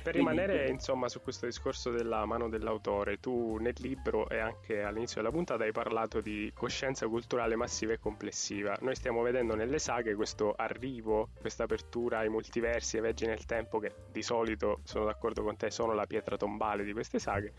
Per rimanere insomma su questo discorso della mano dell'autore, tu nel libro e anche all'inizio della puntata hai parlato di coscienza culturale massiva e complessiva. Noi stiamo vedendo nelle saghe questo arrivo, questa apertura ai multiversi, ai viaggi nel tempo che di solito, sono d'accordo con te, sono la pietra tombale di queste saghe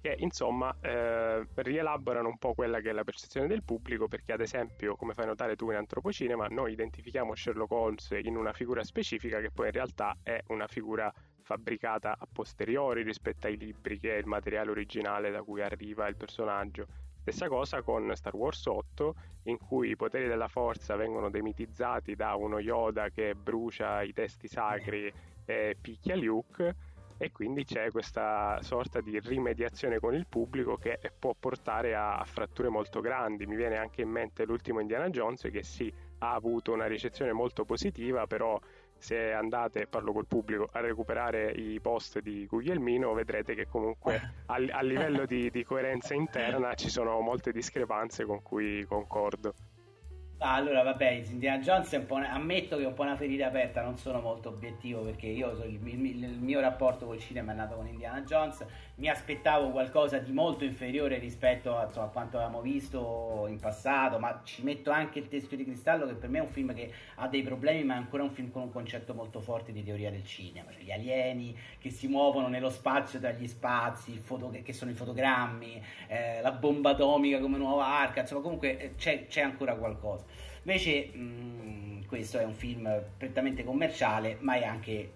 che insomma eh, rielaborano un po' quella che è la percezione del pubblico perché ad esempio come fai notare tu in antropocinema noi identifichiamo Sherlock Holmes in una figura specifica che poi in realtà è una figura fabbricata a posteriori rispetto ai libri che è il materiale originale da cui arriva il personaggio Stessa cosa con Star Wars 8, in cui i poteri della forza vengono demitizzati da uno Yoda che brucia i testi sacri e picchia Luke, e quindi c'è questa sorta di rimediazione con il pubblico che può portare a, fratture molto grandi. Mi viene anche in mente l'ultimo Indiana Jones che sì, ha avuto una ricezione molto positiva, però se andate, parlo col pubblico, a recuperare i post di Guglielmino vedrete che comunque a, a livello di, di coerenza interna ci sono molte discrepanze con cui concordo. Ah, allora, vabbè, Indiana Jones è un po'. Una... ammetto che è un po' una ferita aperta, non sono molto obiettivo perché io il, il, il, mio rapporto col cinema è nato con Indiana Jones. Mi aspettavo qualcosa di molto inferiore rispetto a, insomma, a quanto avevamo visto in passato, ma ci metto anche il teschio di cristallo, che per me è un film che ha dei problemi, ma è ancora un film con un concetto molto forte di teoria del cinema. Cioè gli alieni che si muovono nello spazio tra gli spazi, foto, che, sono i fotogrammi, eh, la bomba atomica come nuova arca, insomma, comunque eh, c'è, c'è ancora qualcosa. Invece mh, mm, questo è un film prettamente commerciale, ma è anche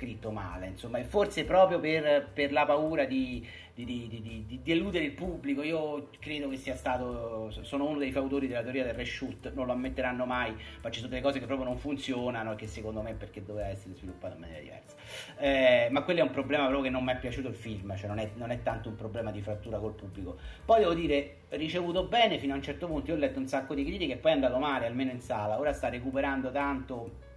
scritto male, insomma, e forse proprio per, per la paura di, di, di, di, deludere il pubblico. Io credo che sia stato, sono uno dei fautori della teoria del reshoot, non lo ammetteranno mai, ma ci sono delle cose che proprio non funzionano e che secondo me perché doveva essere sviluppato in maniera diversa. Eh, ma quello è un problema proprio che non mi è piaciuto il film, cioè non è, non è tanto un problema di frattura col pubblico. Poi devo dire, ricevuto bene fino a un certo punto, io ho letto un sacco di critiche e poi è andato male, almeno in sala, ora sta recuperando tanto,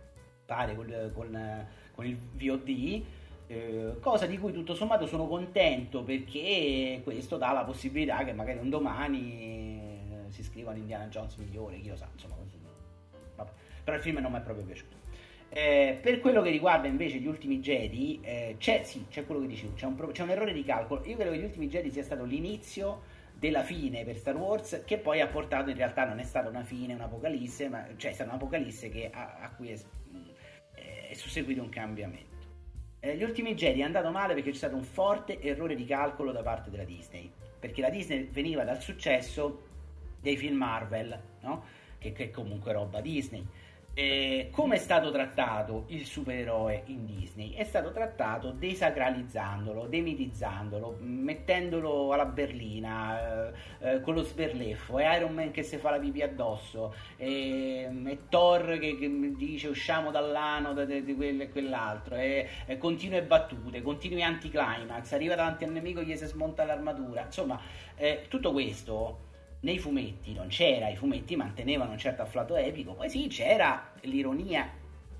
pare, con, con, con il VOD eh, cosa di cui tutto sommato sono contento perché questo dà la possibilità che magari un domani eh, si scriva Indiana Jones migliore, chi lo sa, insomma, vabbè. però il film non mi è proprio piaciuto. Eh, per quello che riguarda invece gli ultimi Jedi, eh, c'è, sì, c'è quello che dicevo, c'è un, c'è un errore di calcolo. Io credo che gli ultimi Jedi sia stato l'inizio della fine per Star Wars, che poi ha portato in realtà non è stata una fine, un'apocalisse, ma cioè è stata un'apocalisse che, a, a cui è, è susseguito un cambiamento. Eh, gli ultimi Jedi è andato male perché c'è stato un forte errore di calcolo da parte della Disney. Perché la Disney veniva dal successo dei film Marvel, no? che, che è comunque roba Disney. Eh, come è stato trattato il supereroe in Disney? È stato trattato desacralizzandolo, demitizzandolo, mettendolo alla berlina, eh, eh, con lo sberleffo, è Iron Man che si fa la pipì addosso, è, è Thor che, che, dice usciamo dall'ano di, di quello e quell'altro, è, è continue battute, continui anticlimax, arriva davanti al nemico e gli si smonta l'armatura, insomma eh, tutto questo nei fumetti non c'era, i fumetti mantenevano un certo afflato epico, poi sì c'era l'ironia,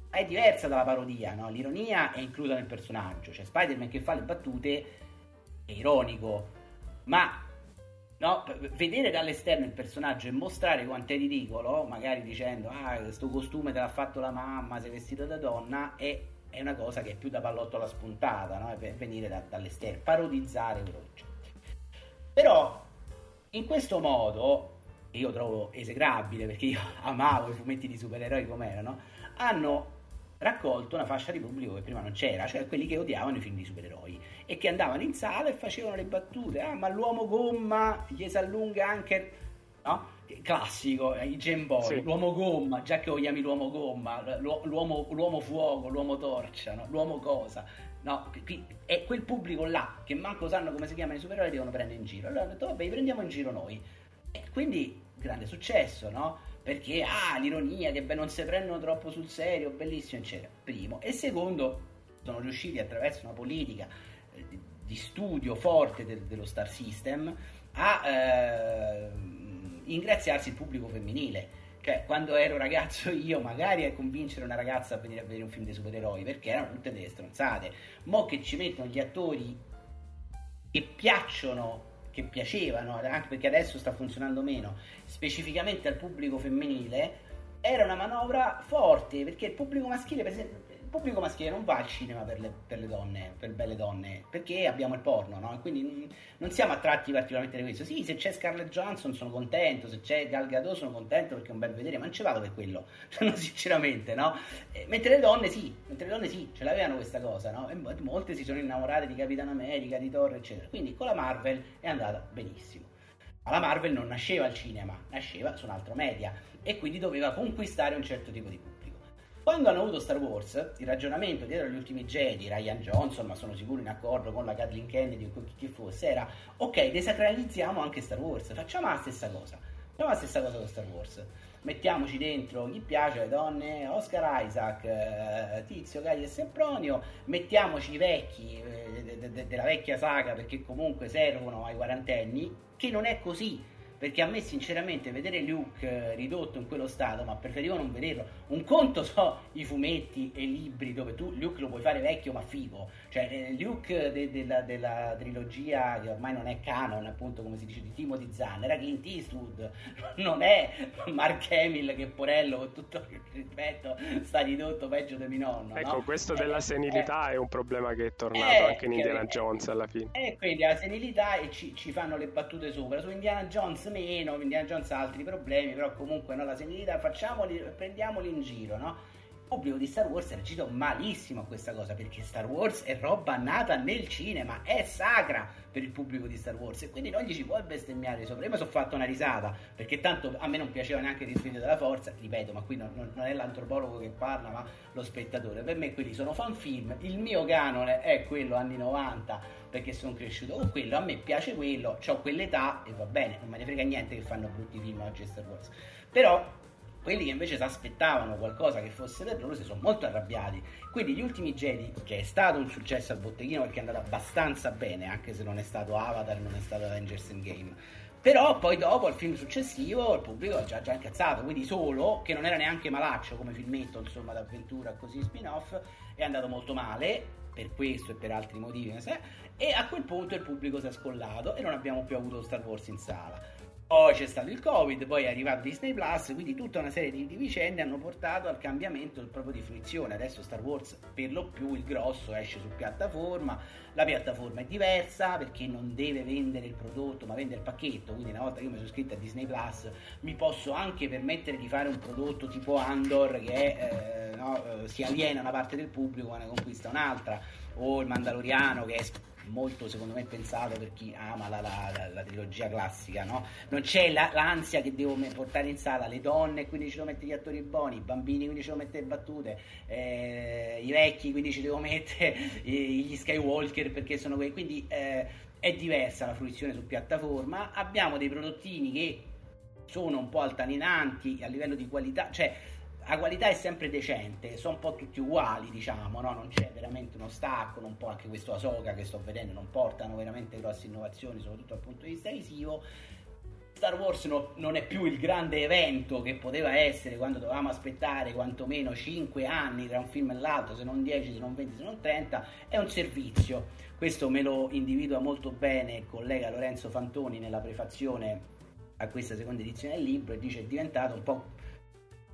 è diversa dalla parodia, no? l'ironia è inclusa nel personaggio, cioè Spider-Man che fa le battute è ironico, ma no, vedere dall'esterno il personaggio e mostrare quanto è ridicolo, magari dicendo ah questo costume te l'ha fatto la mamma, sei vestito da donna, è, è una cosa che è più da pallotto alla spuntata, no? per venire da, dall'esterno, parodizzare. Però in questo modo, io trovo esecrabile perché io amavo i fumetti di supereroi come erano, hanno raccolto una fascia di pubblico che prima non c'era, cioè quelli che odiavano i film di supereroi e che andavano in sala e facevano le battute, ah ma l'uomo gomma gli si allunga anche, no? Classico, i Gemboy, sì. l'uomo gomma, già che lo chiami l'uomo gomma, l'uomo, l'uomo fuoco, l'uomo torcia, no? l'uomo cosa, No, è quel pubblico là che manco sanno come si chiamano i supereroi devono prendere in giro. Allora hanno detto, vabbè, prendiamo in giro noi. E quindi grande successo, no? Perché, ah, l'ironia, che beh, non si prendono troppo sul serio, bellissimo, eccetera. Primo. E secondo, sono riusciti attraverso una politica eh, di studio forte del, dello Star System a eh, ingraziarsi il pubblico femminile cioè, quando ero ragazzo io, magari a convincere una ragazza a venire a vedere un film dei supereroi, perché erano tutte delle stronzate. Mo' che ci mettono gli attori che piacciono, che piacevano, anche perché adesso sta funzionando meno, specificamente al pubblico femminile, era una manovra forte, perché il pubblico maschile, per esempio, pubblico maschile non va al cinema per le, per le, donne, per belle donne, perché abbiamo il porno, no? quindi non siamo attratti particolarmente da questo. Sì, se c'è Scarlett Johansson sono contento, se c'è Gal Gadot sono contento perché è un bel vedere, ma non ci vado per quello, sinceramente, no? Eh, mentre le donne sì, mentre le donne sì, ce l'avevano questa cosa, no? E molte si sono innamorate di Capitan America, di Thor, eccetera. Quindi con la Marvel è andata benissimo. Ma la Marvel non nasceva al cinema, nasceva su un altro media e quindi doveva conquistare un certo tipo di pubblico. Quando hanno avuto Star Wars, il ragionamento dietro agli ultimi Jedi, Ryan Johnson, ma sono sicuro in accordo con la Kathleen Kennedy o chi fosse, era ok, desacralizziamo anche Star Wars, facciamo la stessa cosa. Facciamo la stessa cosa con Star Wars. Mettiamoci dentro chi piace le donne, Oscar Isaac, eh, Tizio, Gaia e Sempronio, mettiamoci i vecchi eh, de- de- della vecchia saga perché comunque servono ai quarantenni, che non è così perché a me sinceramente vedere Luke eh, ridotto in quello stato, ma preferivo non vederlo. Un conto so i fumetti e i libri dove tu Luke lo puoi fare vecchio ma figo, cioè eh, Luke de- de- della trilogia che ormai non è canon, appunto come si dice di Timothy Zahn, era Clint Eastwood, non è Mark Hamill che porello con tutto il rispetto sta ridotto peggio di mio nonno. Ecco, no? questo eh, della senilità eh, è un problema che è tornato anche in Indiana Jones alla fine. E quindi la senilità e ci, ci fanno le battute sopra. Su Indiana Jones meno, Indiana Jones ha altri problemi, però comunque no, la senilità facciamoli, prendiamoli in giro, no? Pubblico di Star Wars ha reagito malissimo a questa cosa perché Star Wars è roba nata nel cinema, è sacra per il pubblico di Star Wars e quindi non gli ci puoi bestemmiare sopra. Io mi sono fatto una risata perché tanto a me non piaceva neanche il risveglio della forza, ripeto, ma qui non, non, è l'antropologo che parla, ma lo spettatore. Per me quelli sono fan film, il mio canone è quello anni 90 perché sono cresciuto con quello, a me piace quello, ho quell'età e va bene, non me ne frega niente che fanno brutti film oggi Star Wars. Però quelli che invece si aspettavano qualcosa che fosse per loro si sono molto arrabbiati. Quindi gli ultimi Jedi, che è stato un successo al botteghino perché è andato abbastanza bene, anche se non è stato Avatar, non è stato Avengers Endgame. Però poi dopo, al film successivo, il pubblico ha già, già incazzato, quindi solo, che non era neanche malaccio come filmetto, insomma, d'avventura così spin-off, è andato molto male, per questo e per altri motivi, e a quel punto il pubblico si è scollato e non abbiamo più avuto Star Wars in sala. Poi c'è stato il Covid, poi è arrivato Disney Plus, quindi tutta una serie di, di, vicende hanno portato al cambiamento proprio di fruizione. Adesso Star Wars per lo più il grosso esce su piattaforma, la piattaforma è diversa perché non deve vendere il prodotto ma vende il pacchetto, quindi una volta che io mi sono iscritto a Disney Plus mi posso anche permettere di fare un prodotto tipo Andor che è, eh, no, eh, si aliena una parte del pubblico ma ne conquista un'altra, o il Mandaloriano che è molto secondo me pensato per chi ama la, la, la, la trilogia classica, no? Non c'è l'ansia che devo portare in sala le donne, quindi ci devo mettere gli attori buoni, i bambini, quindi ci devo mettere battute, eh, i vecchi, quindi ci devo mettere gli Skywalker perché sono quelli. Quindi eh, è diversa la fruizione su piattaforma. Abbiamo dei prodottini che sono un po' altaninanti a livello di qualità, cioè la qualità è sempre decente, sono un po' tutti uguali, diciamo, no? non c'è veramente uno stacco, un po' anche questo Asoka che sto vedendo, non portano veramente grosse innovazioni, soprattutto dal punto di vista visivo. Star Wars no, non è più il grande evento che poteva essere quando dovevamo aspettare quantomeno 5 anni tra un film e l'altro, se non 10, se non 20, se non 30, è un servizio. Questo me lo individua molto bene il collega Lorenzo Fantoni nella prefazione a questa seconda edizione del libro e dice è diventato un po'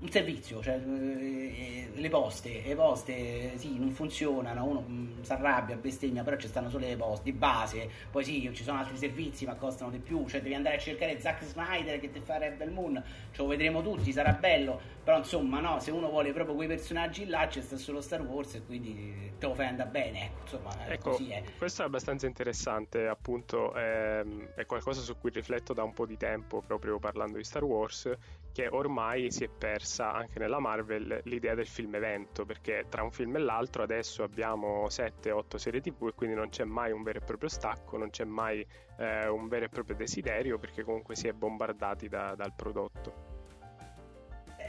un servizio, cioè eh, le poste, le poste sì, non funzionano, uno mm, si arrabbia, bestemmia, però ci stanno solo le poste di base, poi sì, ci sono altri servizi ma costano di più, cioè devi andare a cercare Zack Snyder che ti fa Rebel Moon, ce lo vedremo tutti, sarà bello, però insomma no, se uno vuole proprio quei personaggi là c'è sta solo Star Wars e quindi te lo fai andare bene, ecco, insomma, ecco, così è. Questo è abbastanza interessante, appunto, ehm, è qualcosa su cui rifletto da un po' di tempo proprio parlando di Star Wars che ormai si è persa anche nella Marvel l'idea del film evento, perché tra un film e l'altro adesso abbiamo 7-8 serie TV e quindi non c'è mai un vero e proprio stacco, non c'è mai eh, un vero e proprio desiderio, perché comunque si è bombardati da, dal prodotto.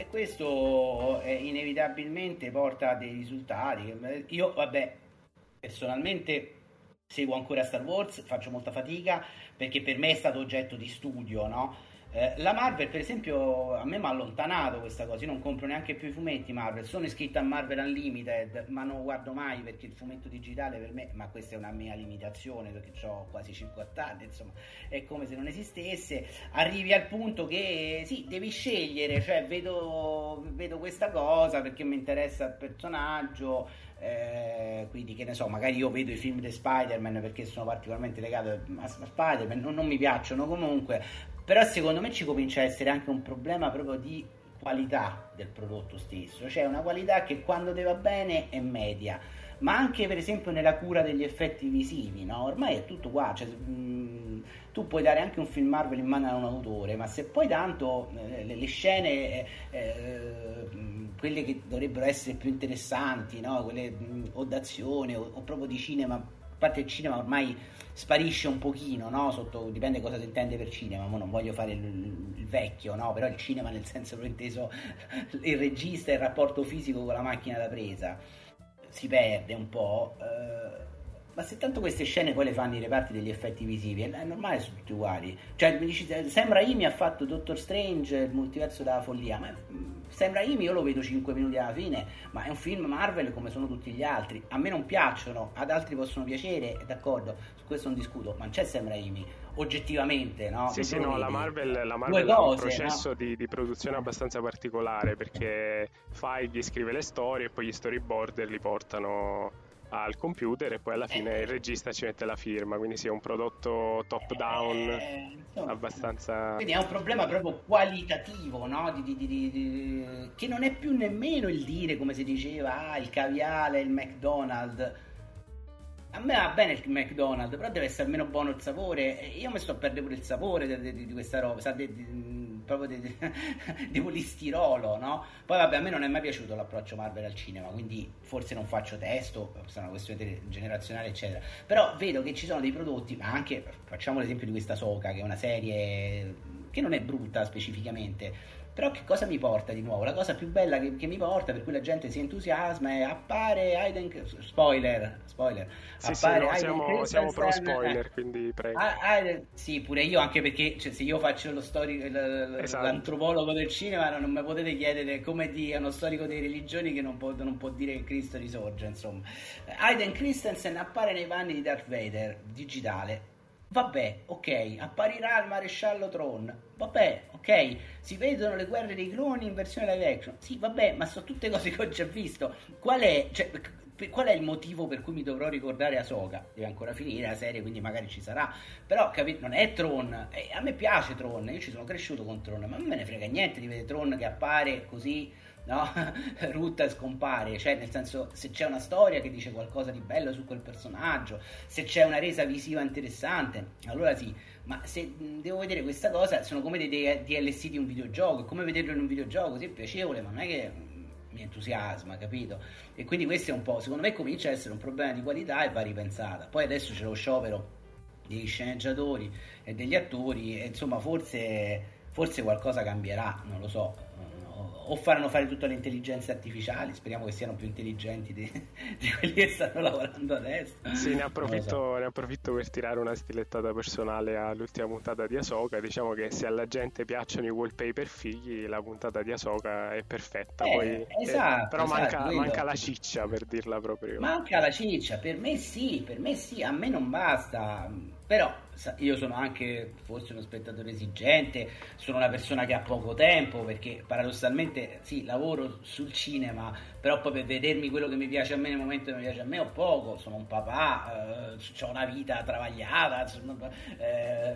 E questo eh, inevitabilmente porta a dei risultati. Io, vabbè, personalmente seguo ancora Star Wars, faccio molta fatica perché per me è stato oggetto di studio, no? Eh, la Marvel, per esempio, a me mi ha allontanato questa cosa. Io non compro neanche più i fumetti Marvel. Sono iscritto a Marvel Unlimited, ma non guardo mai perché il fumetto digitale per me, ma questa è una mia limitazione perché ho quasi 50 anni, insomma, è come se non esistesse. Arrivi al punto che sì, devi scegliere, cioè vedo, vedo questa cosa perché mi interessa il personaggio. Eh, quindi che ne so, magari io vedo i film di Spider-Man perché sono particolarmente legato a, Spider-Man, non, non mi piacciono comunque, però secondo me ci comincia a essere anche un problema proprio di qualità del prodotto stesso, cioè una qualità che quando te va bene è media, ma anche per esempio nella cura degli effetti visivi, no? ormai è tutto qua, cioè, mh, mm, tu puoi dare anche un film Marvel in mano a un autore, ma se poi tanto eh, le, le, scene, eh, eh, quelle che dovrebbero essere più interessanti, no? quelle mh, mm, o d'azione o, o proprio di cinema parte il cinema ormai sparisce un pochino, no? Sotto, dipende cosa si intende per cinema, ma non voglio fare il, il, vecchio, no? Però il cinema nel senso l'ho inteso il regista e il rapporto fisico con la macchina da presa si perde un po'. Eh, ma se tanto queste scene poi le fanno i reparti degli effetti visivi, è normale sono tutti uguali. Cioè, mi dici, sembra Imi ha fatto Doctor Strange, il multiverso della follia, ma sembra Imi io lo vedo 5 minuti alla fine, ma è un film Marvel come sono tutti gli altri. A me non piacciono, ad altri possono piacere, d'accordo, su questo non discuto, ma non c'è sembra Imi, oggettivamente, no? Sì, sì, no, la Marvel, la Marvel cose, ha un processo no? di, di, produzione abbastanza particolare perché Feige scrive le storie e poi gli storyboarder li portano al computer e poi alla fine il regista ci mette la firma, quindi sia un prodotto top down eh, abbastanza... Quindi è un problema proprio qualitativo, no? Di, di, di, che non è più nemmeno il dire, come si diceva, ah, il caviale, il McDonald's. A me va bene il McDonald's, però deve essere almeno buono il sapore. Io mi sto a perdere pure il sapore di, questa roba, sa, proprio di, di, di polistirolo, no? Poi vabbè, a me non è mai piaciuto l'approccio Marvel al cinema, quindi forse non faccio testo, è una questione generazionale, eccetera. Però vedo che ci sono dei prodotti, ma anche, facciamo l'esempio di questa Soca, che è una serie che non è brutta specificamente, però che cosa mi porta di nuovo? La cosa più bella che, che mi porta, per cui la gente si entusiasma, è appare Aiden... Spoiler, spoiler. Sì, appare sì, no, siamo, siamo pro spoiler, eh, quindi prego. Aiden, sì, pure io, anche perché cioè, se io faccio lo storico, esatto. l'antropologo del cinema, non, non mi potete chiedere come dire uno storico delle religioni che non può, non può dire che Cristo risorge, insomma. Aiden Christensen appare nei panni di Darth Vader, digitale, Vabbè, ok, apparirà il maresciallo Tron. Vabbè, ok, si vedono le guerre dei cloni in versione live action. Sì, vabbè, ma sono tutte cose che ho già visto. Qual è, cioè, qual è il motivo per cui mi dovrò ricordare Ahsoka? Deve ancora finire la serie, quindi magari ci sarà. Però, capito, non è Tron. Eh, a me piace Tron, io ci sono cresciuto con Tron, ma non me ne frega niente di vedere Tron che appare così no? Rutta scompare, cioè nel senso se c'è una storia che dice qualcosa di bello su quel personaggio, se c'è una resa visiva interessante, allora sì, ma se devo vedere questa cosa sono come dei DLC di un videogioco, come vederlo in un videogioco, sì è piacevole, ma non è che mi entusiasma, capito? E quindi questo è un po', secondo me comincia a essere un problema di qualità e va ripensata. Poi adesso c'è lo sciopero degli sceneggiatori e degli attori e insomma forse, forse qualcosa cambierà, non lo so o faranno fare tutte le intelligenze artificiali, speriamo che siano più intelligenti di, di quelli che stanno lavorando adesso. Sì, ne approfitto, so. ne approfitto, per tirare una stilettata personale all'ultima puntata di Asoka. Diciamo che se alla gente piacciono i wallpaper figli, la puntata di Asoka è perfetta. Eh, Poi, eh, esatto, eh, però esatto, manca, manca, la ciccia per dirla proprio. Manca la ciccia, per me sì, per me sì, a me non basta però io sono anche forse uno spettatore esigente, sono una persona che ha poco tempo perché paradossalmente sì, lavoro sul cinema, però poi per vedermi quello che mi piace a me nel momento che mi piace a me ho poco, sono un papà, eh, ho una vita travagliata, sono, eh,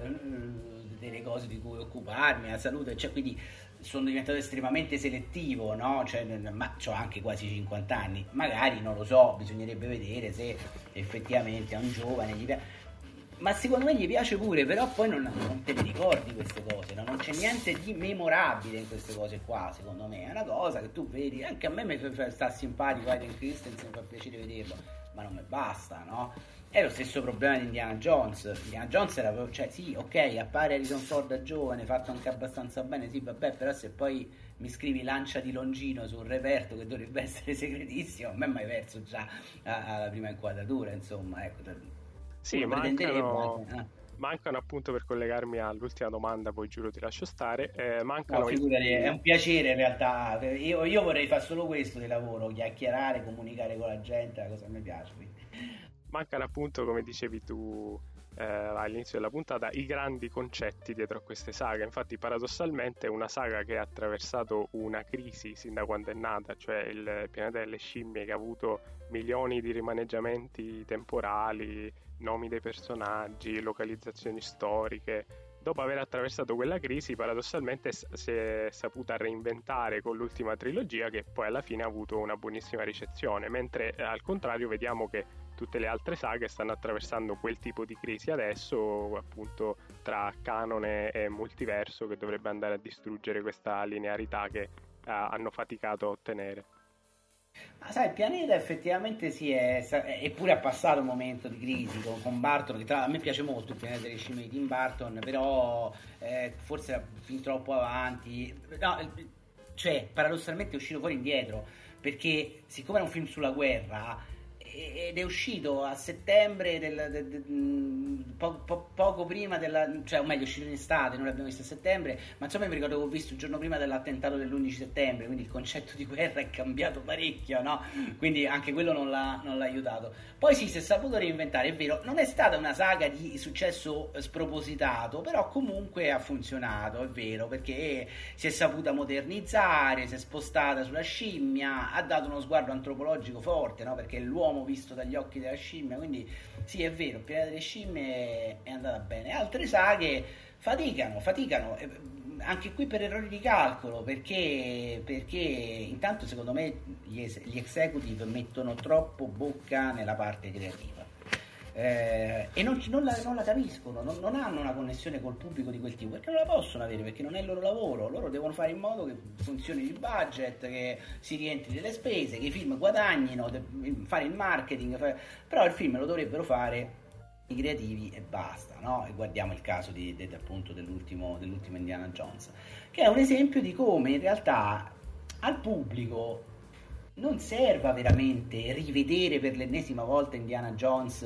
delle cose di cui occuparmi, la salute, cioè quindi sono diventato estremamente selettivo, no? Cioè, ma ho anche quasi 50 anni, magari non lo so, bisognerebbe vedere se effettivamente a un giovane gli piace ma secondo me gli piace pure, però poi non, non te le ricordi queste cose, no? non c'è niente di memorabile in queste cose qua, secondo me, è una cosa che tu vedi, anche a me mi sta simpatico Aiden Christensen, mi fa piacere vederlo, ma non mi basta, no? È lo stesso problema di Indiana Jones, Indiana Jones era, cioè sì, ok, appare Harrison Ford da giovane, fatto anche abbastanza bene, sì, vabbè, però se poi mi scrivi lancia di Longino su un reperto che dovrebbe essere segretissimo, a me mai perso già alla prima inquadratura, insomma, ecco sì, mancano, eh. mancano appunto per collegarmi all'ultima domanda, poi giuro ti lascio stare. Eh, mancano no, figurati, è un piacere in realtà. Io, io, vorrei fare solo questo di lavoro, chiacchierare, comunicare con la gente, la cosa che mi piace. Quindi. Mancano appunto, come dicevi tu eh, all'inizio della puntata, i grandi concetti dietro a queste saghe. Infatti, paradossalmente, è una saga che ha attraversato una crisi sin da quando è nata, cioè il pianeta delle scimmie che ha avuto milioni di rimaneggiamenti temporali nomi dei personaggi, localizzazioni storiche. Dopo aver attraversato quella crisi, paradossalmente si è saputa reinventare con l'ultima trilogia, che poi alla fine ha avuto una buonissima ricezione, mentre eh, al contrario vediamo che tutte le altre saghe stanno attraversando quel tipo di crisi adesso, appunto tra canone e multiverso, che dovrebbe andare a distruggere questa linearità che uh, hanno faticato a ottenere. Ma sai, il pianeta effettivamente si è, eppure ha passato un momento di crisi con, con Barton, che tra, a me piace molto il pianeta delle scimmie di Tim Barton, però eh, forse era fin troppo avanti. No, cioè, paradossalmente è uscito fuori indietro, perché siccome è un film sulla guerra, ed è uscito a settembre del, del, del, mm, po, po, poco prima della cioè o meglio è uscito in estate noi l'abbiamo visto a settembre ma insomma mi ricordo che ho visto il giorno prima dell'attentato dell'11 settembre quindi il concetto di guerra è cambiato parecchio no? quindi anche quello non l'ha, non l'ha aiutato poi sì si è saputo reinventare è vero non è stata una saga di successo spropositato però comunque ha funzionato è vero perché si è saputa modernizzare si è spostata sulla scimmia ha dato uno sguardo antropologico forte no? perché l'uomo visto dagli occhi della scimmia, quindi sì è vero, il pianeta delle scimmie è andata bene. Altre saghe faticano, faticano, eh, anche qui per errori di calcolo, perché, perché intanto secondo me gli, gli executive mettono troppo bocca nella parte creativa eh, e non, non, la, non, la, capiscono, non, non, hanno una connessione col pubblico di quel tipo perché non la possono avere, perché non è il loro lavoro. Loro devono fare in modo che funzioni il budget, che si rientri delle spese, che i film guadagnino, fare il marketing, fare... però il film lo dovrebbero fare i creativi e basta, no? E guardiamo il caso di, di, appunto dell'ultimo, dell'ultimo Indiana Jones, che è un esempio di come in realtà al pubblico non serva veramente rivedere per l'ennesima volta Indiana Jones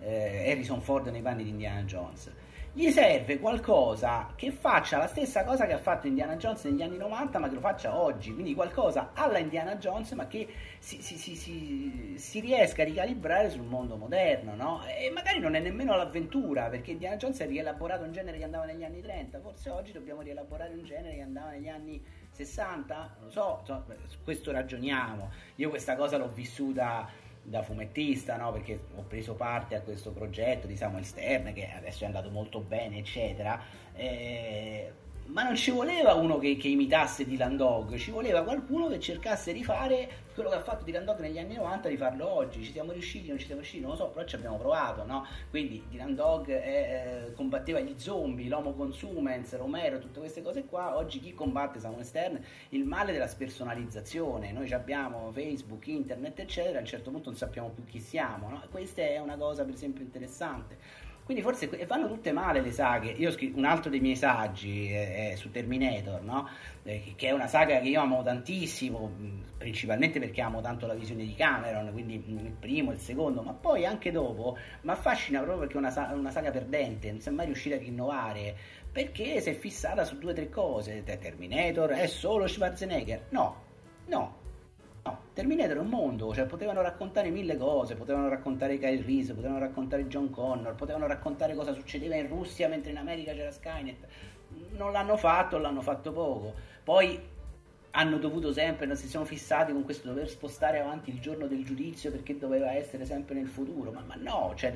eh, Harrison Ford nei panni di Indiana Jones. Gli serve qualcosa che faccia la stessa cosa che ha fatto Indiana Jones negli anni 90, ma che lo faccia oggi. Quindi qualcosa alla Indiana Jones, ma che si, si, si, si riesca a ricalibrare sul mondo moderno, no? E magari non è nemmeno l'avventura, perché Indiana Jones ha rielaborato un genere che andava negli anni 30. Forse oggi dobbiamo rielaborare un genere che andava negli anni 60. Non lo so, su questo ragioniamo. Io questa cosa l'ho vissuta da fumettista, no? perché ho preso parte a questo progetto di Samuel Stern che adesso è andato molto bene, eccetera. Eh, ma non ci voleva uno che, che, imitasse Dylan Dog, ci voleva qualcuno che cercasse di fare quello che ha fatto Dylan Dog negli anni 90, di farlo oggi. Ci siamo riusciti, non ci siamo riusciti, non lo so, però ci abbiamo provato, no? Quindi Dylan Dog è, eh, combatteva gli zombie, l'homo consumens, Romero, tutte queste cose qua. Oggi chi combatte Samuel Stern? Il male della spersonalizzazione. Noi abbiamo Facebook, internet, eccetera, a un certo punto non sappiamo più chi siamo, no? Questa è una cosa, per esempio, interessante. Quindi forse vanno tutte male le saghe. Io ho un altro dei miei saggi è, su Terminator, no? eh, che è una saga che io amo tantissimo, principalmente perché amo tanto la visione di Cameron, quindi il primo, il secondo, ma poi anche dopo mi affascina proprio perché è una, una saga perdente, non si è mai riuscita ad innovare, perché si è fissata su due o tre cose. Terminator è solo Schwarzenegger? No, No, Terminator è un mondo, cioè potevano raccontare mille cose, potevano raccontare Kyle Reese, potevano raccontare John Connor, potevano raccontare cosa succedeva in Russia mentre in America c'era Skynet. Non l'hanno fatto, l'hanno fatto poco. Poi hanno dovuto sempre, non si sono fissati con questo dover spostare avanti il giorno del giudizio perché doveva essere sempre nel futuro, ma, ma no, cioè,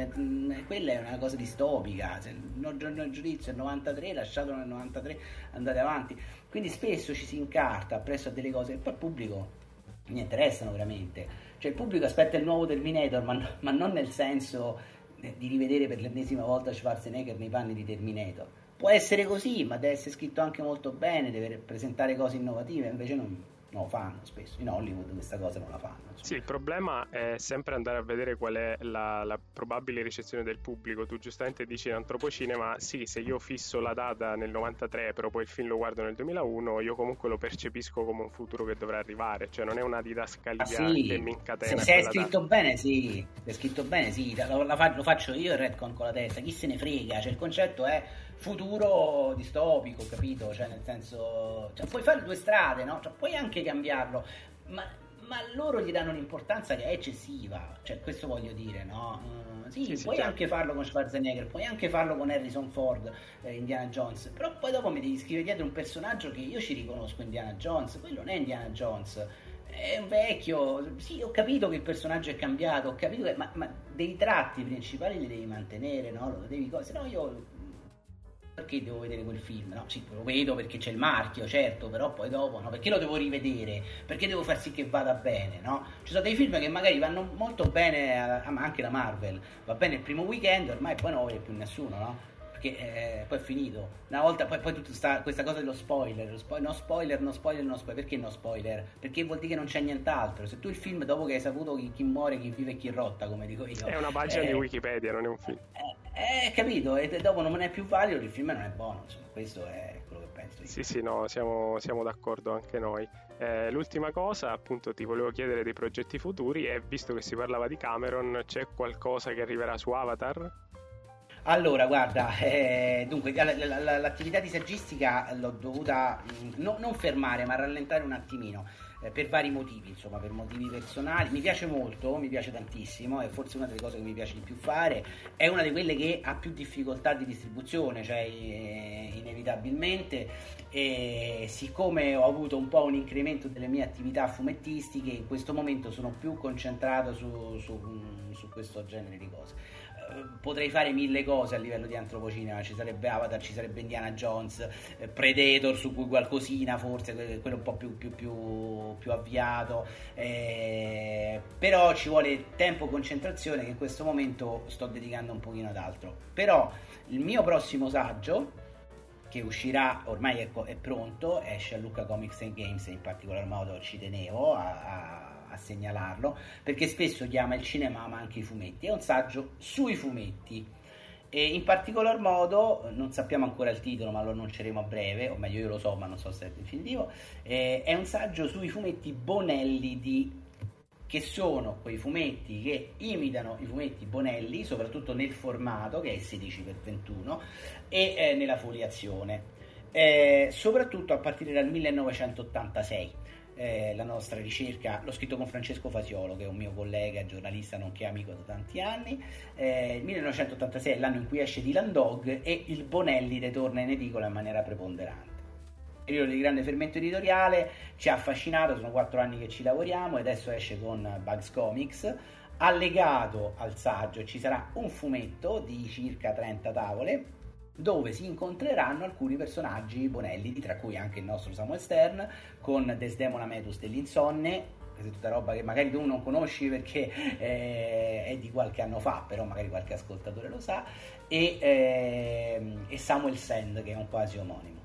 quella è una cosa distopica, il giorno del giudizio è il 93, lasciatelo nel 93, andate avanti. Quindi spesso ci si incarta presso a delle cose che poi il pubblico mi interessano veramente. Cioè il pubblico aspetta il nuovo Terminator, ma, ma non nel senso di rivedere per l'ennesima volta Schwarzenegger nei panni di Terminator. Può essere così, ma deve essere scritto anche molto bene, deve presentare cose innovative, invece non, lo fanno spesso. In Hollywood questa cosa non la fanno. Insomma. Sì, il problema è sempre andare a vedere qual è la, la, probabile ricezione del pubblico. Tu giustamente dici in antropocinema, sì, se io fisso la data nel 93, però poi il film lo guardo nel 2001, io comunque lo percepisco come un futuro che dovrà arrivare. Cioè non è una didascalia ah, sì. che mi incatena. Se, se è scritto data. bene, sì. Se è scritto bene, sì. Lo, lo, faccio io il Redcon con la testa. Chi se ne frega? Cioè il concetto è futuro distopico, capito? Cioè, nel senso, cioè, puoi fare due strade, no? Cioè, puoi anche cambiarlo, ma, ma, loro gli danno un'importanza che è eccessiva, cioè, questo voglio dire, no? Uh, sì, sì, puoi sì, anche certo. farlo con Schwarzenegger, puoi anche farlo con Harrison Ford, eh, Indiana Jones, però poi dopo mi devi scrivere dietro un personaggio che io ci riconosco Indiana Jones, quello non è Indiana Jones è un vecchio, sì, ho capito che il personaggio è cambiato, ho capito che, ma, ma dei tratti principali li devi mantenere, no? Lo devi, se no io perché devo vedere quel film? No, sì, lo vedo perché c'è il marchio, certo, però poi dopo, no? Perché lo devo rivedere? Perché devo far sì che vada bene, no? Ci sono dei film che magari vanno molto bene, anche la Marvel, va bene il primo weekend, ormai poi non lo vede più nessuno, no? Perché eh, poi è finito. Una volta, poi, poi tutta sta, questa cosa dello spoiler, lo spo- no spoiler, no spoiler, no spoiler, perché no spoiler? Perché vuol dire che non c'è nient'altro. Se tu il film, dopo che hai saputo chi, chi muore, chi vive e chi rotta, come dico io... È una pagina eh, di Wikipedia, non è un film. Eh, eh, capito, e dopo non è più valido, il film non è buono, insomma, questo è quello che penso io. Sì, sì, no, siamo, siamo d'accordo anche noi. Eh, l'ultima cosa, appunto, ti volevo chiedere dei progetti futuri e visto che si parlava di Cameron, c'è qualcosa che arriverà su Avatar? Allora, guarda, eh, dunque l- l- l'attività di saggistica l'ho dovuta mm, no, non fermare, ma rallentare un attimino eh, per vari motivi, insomma, per motivi personali. Mi piace molto, mi piace tantissimo, è forse una delle cose che mi piace di più fare. È una di quelle che ha più difficoltà di distribuzione, cioè eh, inevitabilmente. E siccome ho avuto un po' un incremento delle mie attività fumettistiche, in questo momento sono più concentrato su, su, su questo genere di cose potrei fare mille cose a livello di antropocinema, ci sarebbe Avatar, ci sarebbe Indiana Jones, eh, Predator su cui qualcosina forse, quello un po' più, più, più, più avviato, eh, però ci vuole tempo e concentrazione che in questo momento sto dedicando un pochino ad altro. Però il mio prossimo saggio che uscirà, ormai è, è pronto, esce a Lucca Comics and Games, in particolar modo ci tenevo a, a a segnalarlo, perché spesso chiama il cinema ma anche i fumetti. È un saggio sui fumetti. E in particolar modo, non sappiamo ancora il titolo, ma lo annunceremo a breve, o meglio io lo so, ma non so se è definitivo, eh, è un saggio sui fumetti Bonelli di che sono quei fumetti che imitano i fumetti Bonelli, soprattutto nel formato che è 16x21 e eh, nella foliazione, eh, soprattutto a partire dal 1986 eh, la nostra ricerca, l'ho scritto con Francesco Fasiolo, che è un mio collega, giornalista nonché amico da tanti anni. Eh, il 1986 è l'anno in cui esce Dylan Dog e il Bonelli ritorna in edicola in maniera preponderante. Periodo di grande fermento editoriale, ci ha affascinato, sono quattro anni che ci lavoriamo e adesso esce con Bugs Comics. Allegato al saggio ci sarà un fumetto di circa 30 tavole dove si incontreranno alcuni personaggi bonelli, tra cui anche il nostro Samuel Stern, con Desdemona Metus dell'Insonne, questa è tutta roba che magari tu non conosci perché eh, è di qualche anno fa, però magari qualche ascoltatore lo sa, e, eh, e Samuel Sand, che è un quasi omonimo.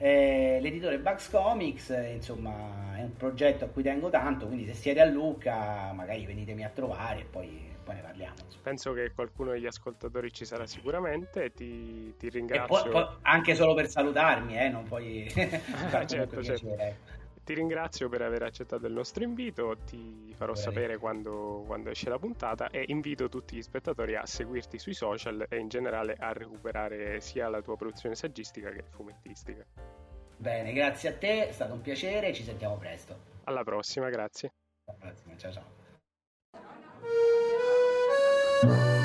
Eh, l'editore Bugs Comics, eh, insomma, è un progetto a cui tengo tanto, quindi se siete a Lucca magari venitemi a trovare e poi poi ne parliamo. Penso che qualcuno degli ascoltatori ci sarà sicuramente. Ti, ti ringrazio. Poi, poi, anche solo per salutarmi, eh, non puoi ah, certo, certo. Ecco. Ti ringrazio per aver accettato il nostro invito, ti farò Vorrei. sapere quando, quando, esce la puntata e invito tutti gli spettatori a seguirti sui social e in generale a recuperare sia la tua produzione saggistica che fumettistica. Bene, grazie a te, è stato un piacere, ci sentiamo presto. Alla prossima, grazie. Alla prossima, ciao ciao. Bye.